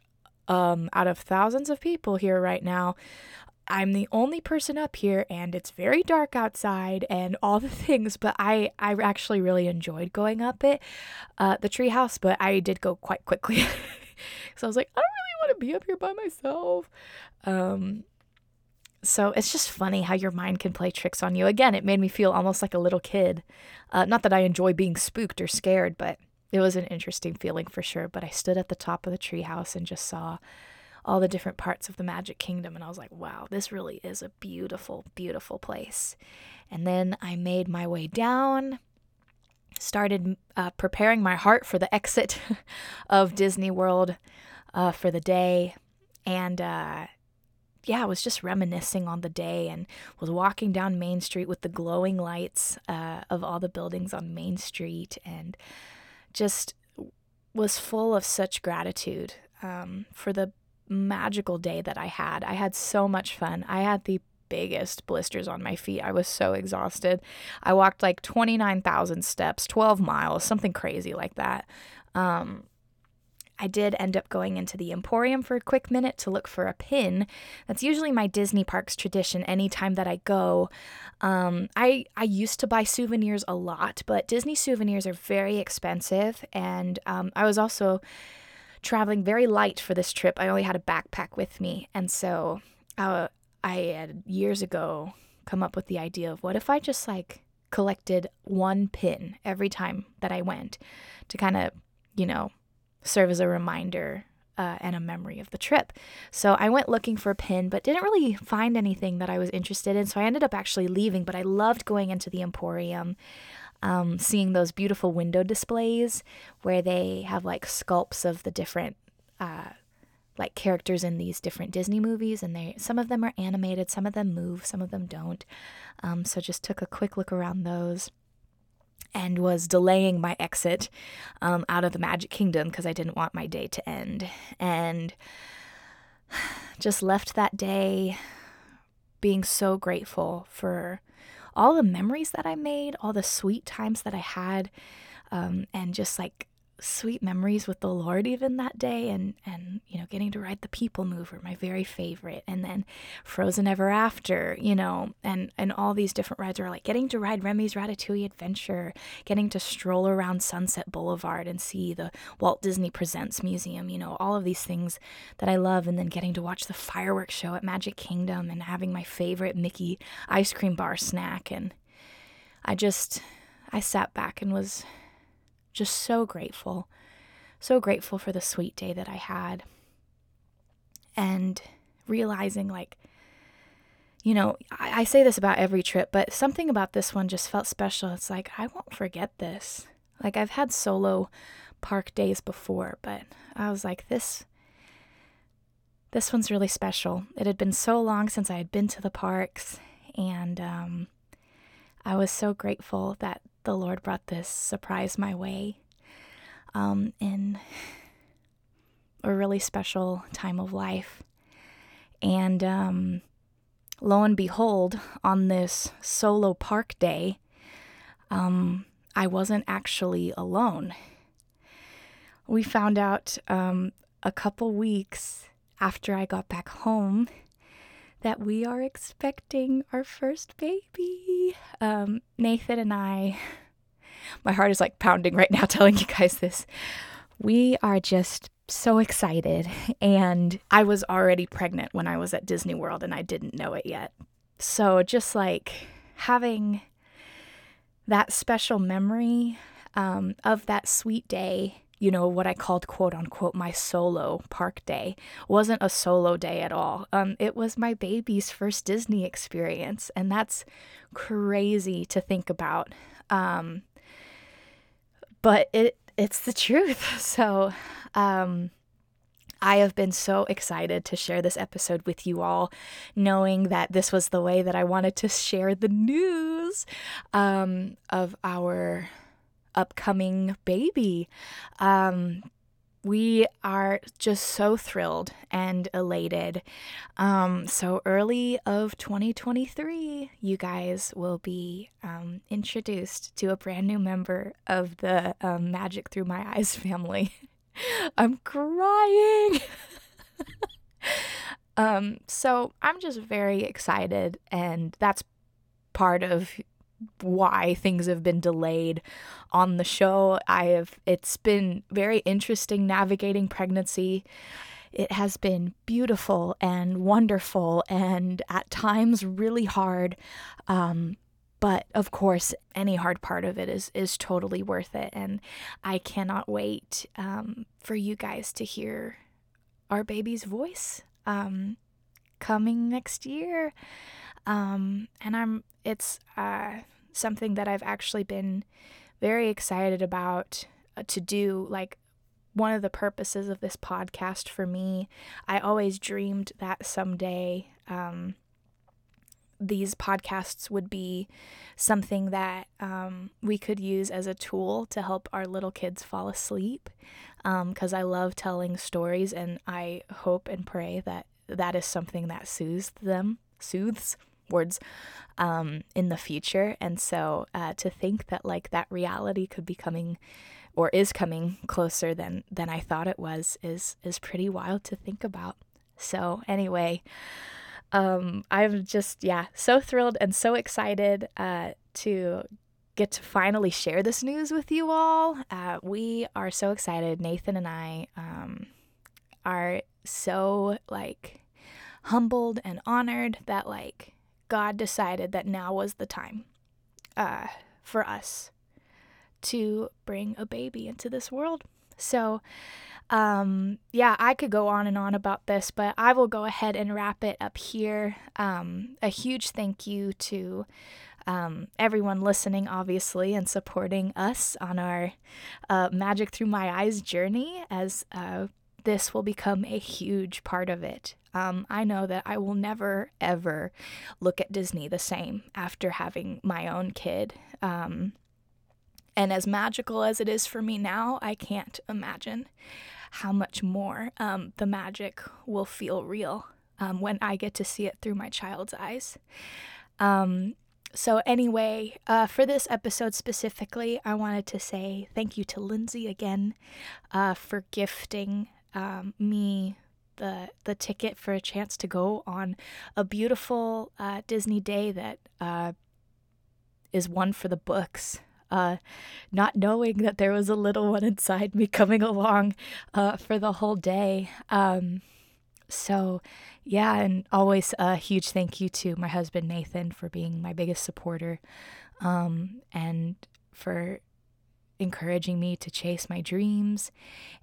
um, out of thousands of people here right now, I'm the only person up here and it's very dark outside and all the things, but I, I actually really enjoyed going up it, uh, the treehouse, but I did go quite quickly. so I was like, I don't really want to be up here by myself. Um, so it's just funny how your mind can play tricks on you. Again, it made me feel almost like a little kid. Uh, not that I enjoy being spooked or scared, but it was an interesting feeling for sure. But I stood at the top of the treehouse and just saw all the different parts of the Magic Kingdom. And I was like, wow, this really is a beautiful, beautiful place. And then I made my way down, started uh, preparing my heart for the exit of Disney World uh, for the day. And uh, yeah, I was just reminiscing on the day and was walking down Main Street with the glowing lights uh, of all the buildings on Main Street and just was full of such gratitude um, for the magical day that I had. I had so much fun. I had the biggest blisters on my feet. I was so exhausted. I walked like 29,000 steps, 12 miles, something crazy like that. Um, I did end up going into the Emporium for a quick minute to look for a pin. That's usually my Disney parks tradition anytime that I go. Um, I, I used to buy souvenirs a lot, but Disney souvenirs are very expensive. And um, I was also traveling very light for this trip. I only had a backpack with me. And so uh, I had years ago come up with the idea of what if I just like collected one pin every time that I went to kind of, you know, serve as a reminder uh, and a memory of the trip. So I went looking for a pin, but didn't really find anything that I was interested in. So I ended up actually leaving, but I loved going into the Emporium um, seeing those beautiful window displays where they have like sculpts of the different uh, like characters in these different Disney movies, and they some of them are animated, some of them move, some of them don't. Um, so just took a quick look around those. And was delaying my exit um, out of the Magic Kingdom because I didn't want my day to end. And just left that day being so grateful for all the memories that I made, all the sweet times that I had, um, and just like sweet memories with the Lord even that day and and you know getting to ride the people mover my very favorite. And then Frozen Ever After you know and and all these different rides are like getting to ride Remy's Ratatouille Adventure getting to stroll around Sunset Boulevard and see the Walt Disney Presents Museum you know all of these things that I love. And then getting to watch the fireworks show at Magic Kingdom and having my favorite Mickey ice cream bar snack. And I just I sat back and was just so grateful. So grateful for the sweet day that I had. And realizing, like, you know, I, I, say this about every trip, but something about this one just felt special. It's like, I won't forget this. Like, I've had solo park days before, but I was like, this. This one's really special. It had been so long since I had been to the parks, and um, I was so grateful that the Lord brought this surprise my way um, in a really special time of life. And um, lo and behold, on this solo park day, um, I wasn't actually alone. We found out um, a couple weeks after I got back home that we are expecting our first baby. Um, Nathan and I, my heart is like pounding right now telling you guys this. We are just so excited. And I was already pregnant when I was at Disney World and I didn't know it yet. So just like having that special memory um, of that sweet day, you know, what I called quote unquote my solo park day wasn't a solo day at all. Um, it was my baby's first Disney experience. And that's crazy to think about. Um, but it it's the truth. So um, I have been so excited to share this episode with you all, knowing that this was the way that I wanted to share the news um, of our upcoming baby. Um, we are just so thrilled and elated. Um, so early of 2023, you guys will be um, introduced to a brand new member of the um, Magic Through My Eyes family. I'm crying. um, so I'm just very excited, and that's part of why things have been delayed on the show. I have it's been very interesting navigating pregnancy. It has been beautiful and wonderful and at times really hard. Um, but of course, any hard part of it is is totally worth it, and I cannot wait um, for you guys to hear our baby's voice um, coming next year. Um, and I'm it's uh, something that I've actually been very excited about uh, to do. Like one of the purposes of this podcast for me, I always dreamed that someday um, these podcasts would be something that um, we could use as a tool to help our little kids fall asleep. Because um, I love telling stories, and I hope and pray that that is something that soothes them, soothes words um, in the future. And so uh, to think that like that reality could be coming or is coming closer than than I thought it was is is pretty wild to think about. So anyway, um, I'm just yeah so thrilled and so excited uh, to get to finally share this news with you all. Uh, we are so excited. Nathan and I um, are so like humbled and honored that like God decided that now was the time uh, for us to bring a baby into this world. So, um, yeah, I could go on and on about this, but I will go ahead and wrap it up here. Um, a huge thank you to um, everyone listening, obviously, and supporting us on our uh, Magic Through My Eyes journey, as uh, this will become a huge part of it. Um, I know that I will never, ever look at Disney the same after having my own kid. Um, and as magical as it is for me now, I can't imagine how much more um, the magic will feel real um, when I get to see it through my child's eyes. Um, so, anyway, uh, for this episode specifically, I wanted to say thank you to Lindsay again uh, for gifting um, me the the ticket for a chance to go on a beautiful uh, Disney day that uh, is one for the books. Uh, not knowing that there was a little one inside me coming along uh, for the whole day. Um, so, yeah, and always a huge thank you to my husband Nathan for being my biggest supporter um, and for encouraging me to chase my dreams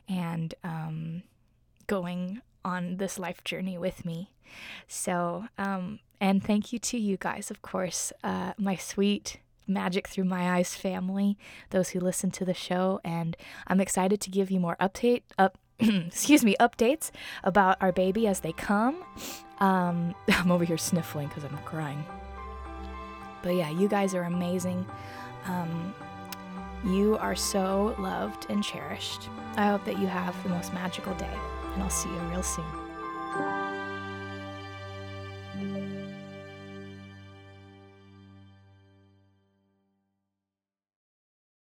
and um, going on this life journey with me. So, um, and thank you to you guys, of course, uh, my sweet Magic Through My Eyes family, those who listen to the show, and I'm excited to give you more update up. excuse me, updates about our baby as they come. Um, I'm over here sniffling because I'm crying. But yeah, you guys are amazing. Um, you are so loved and cherished. I hope that you have the most magical day and I'll see you real soon.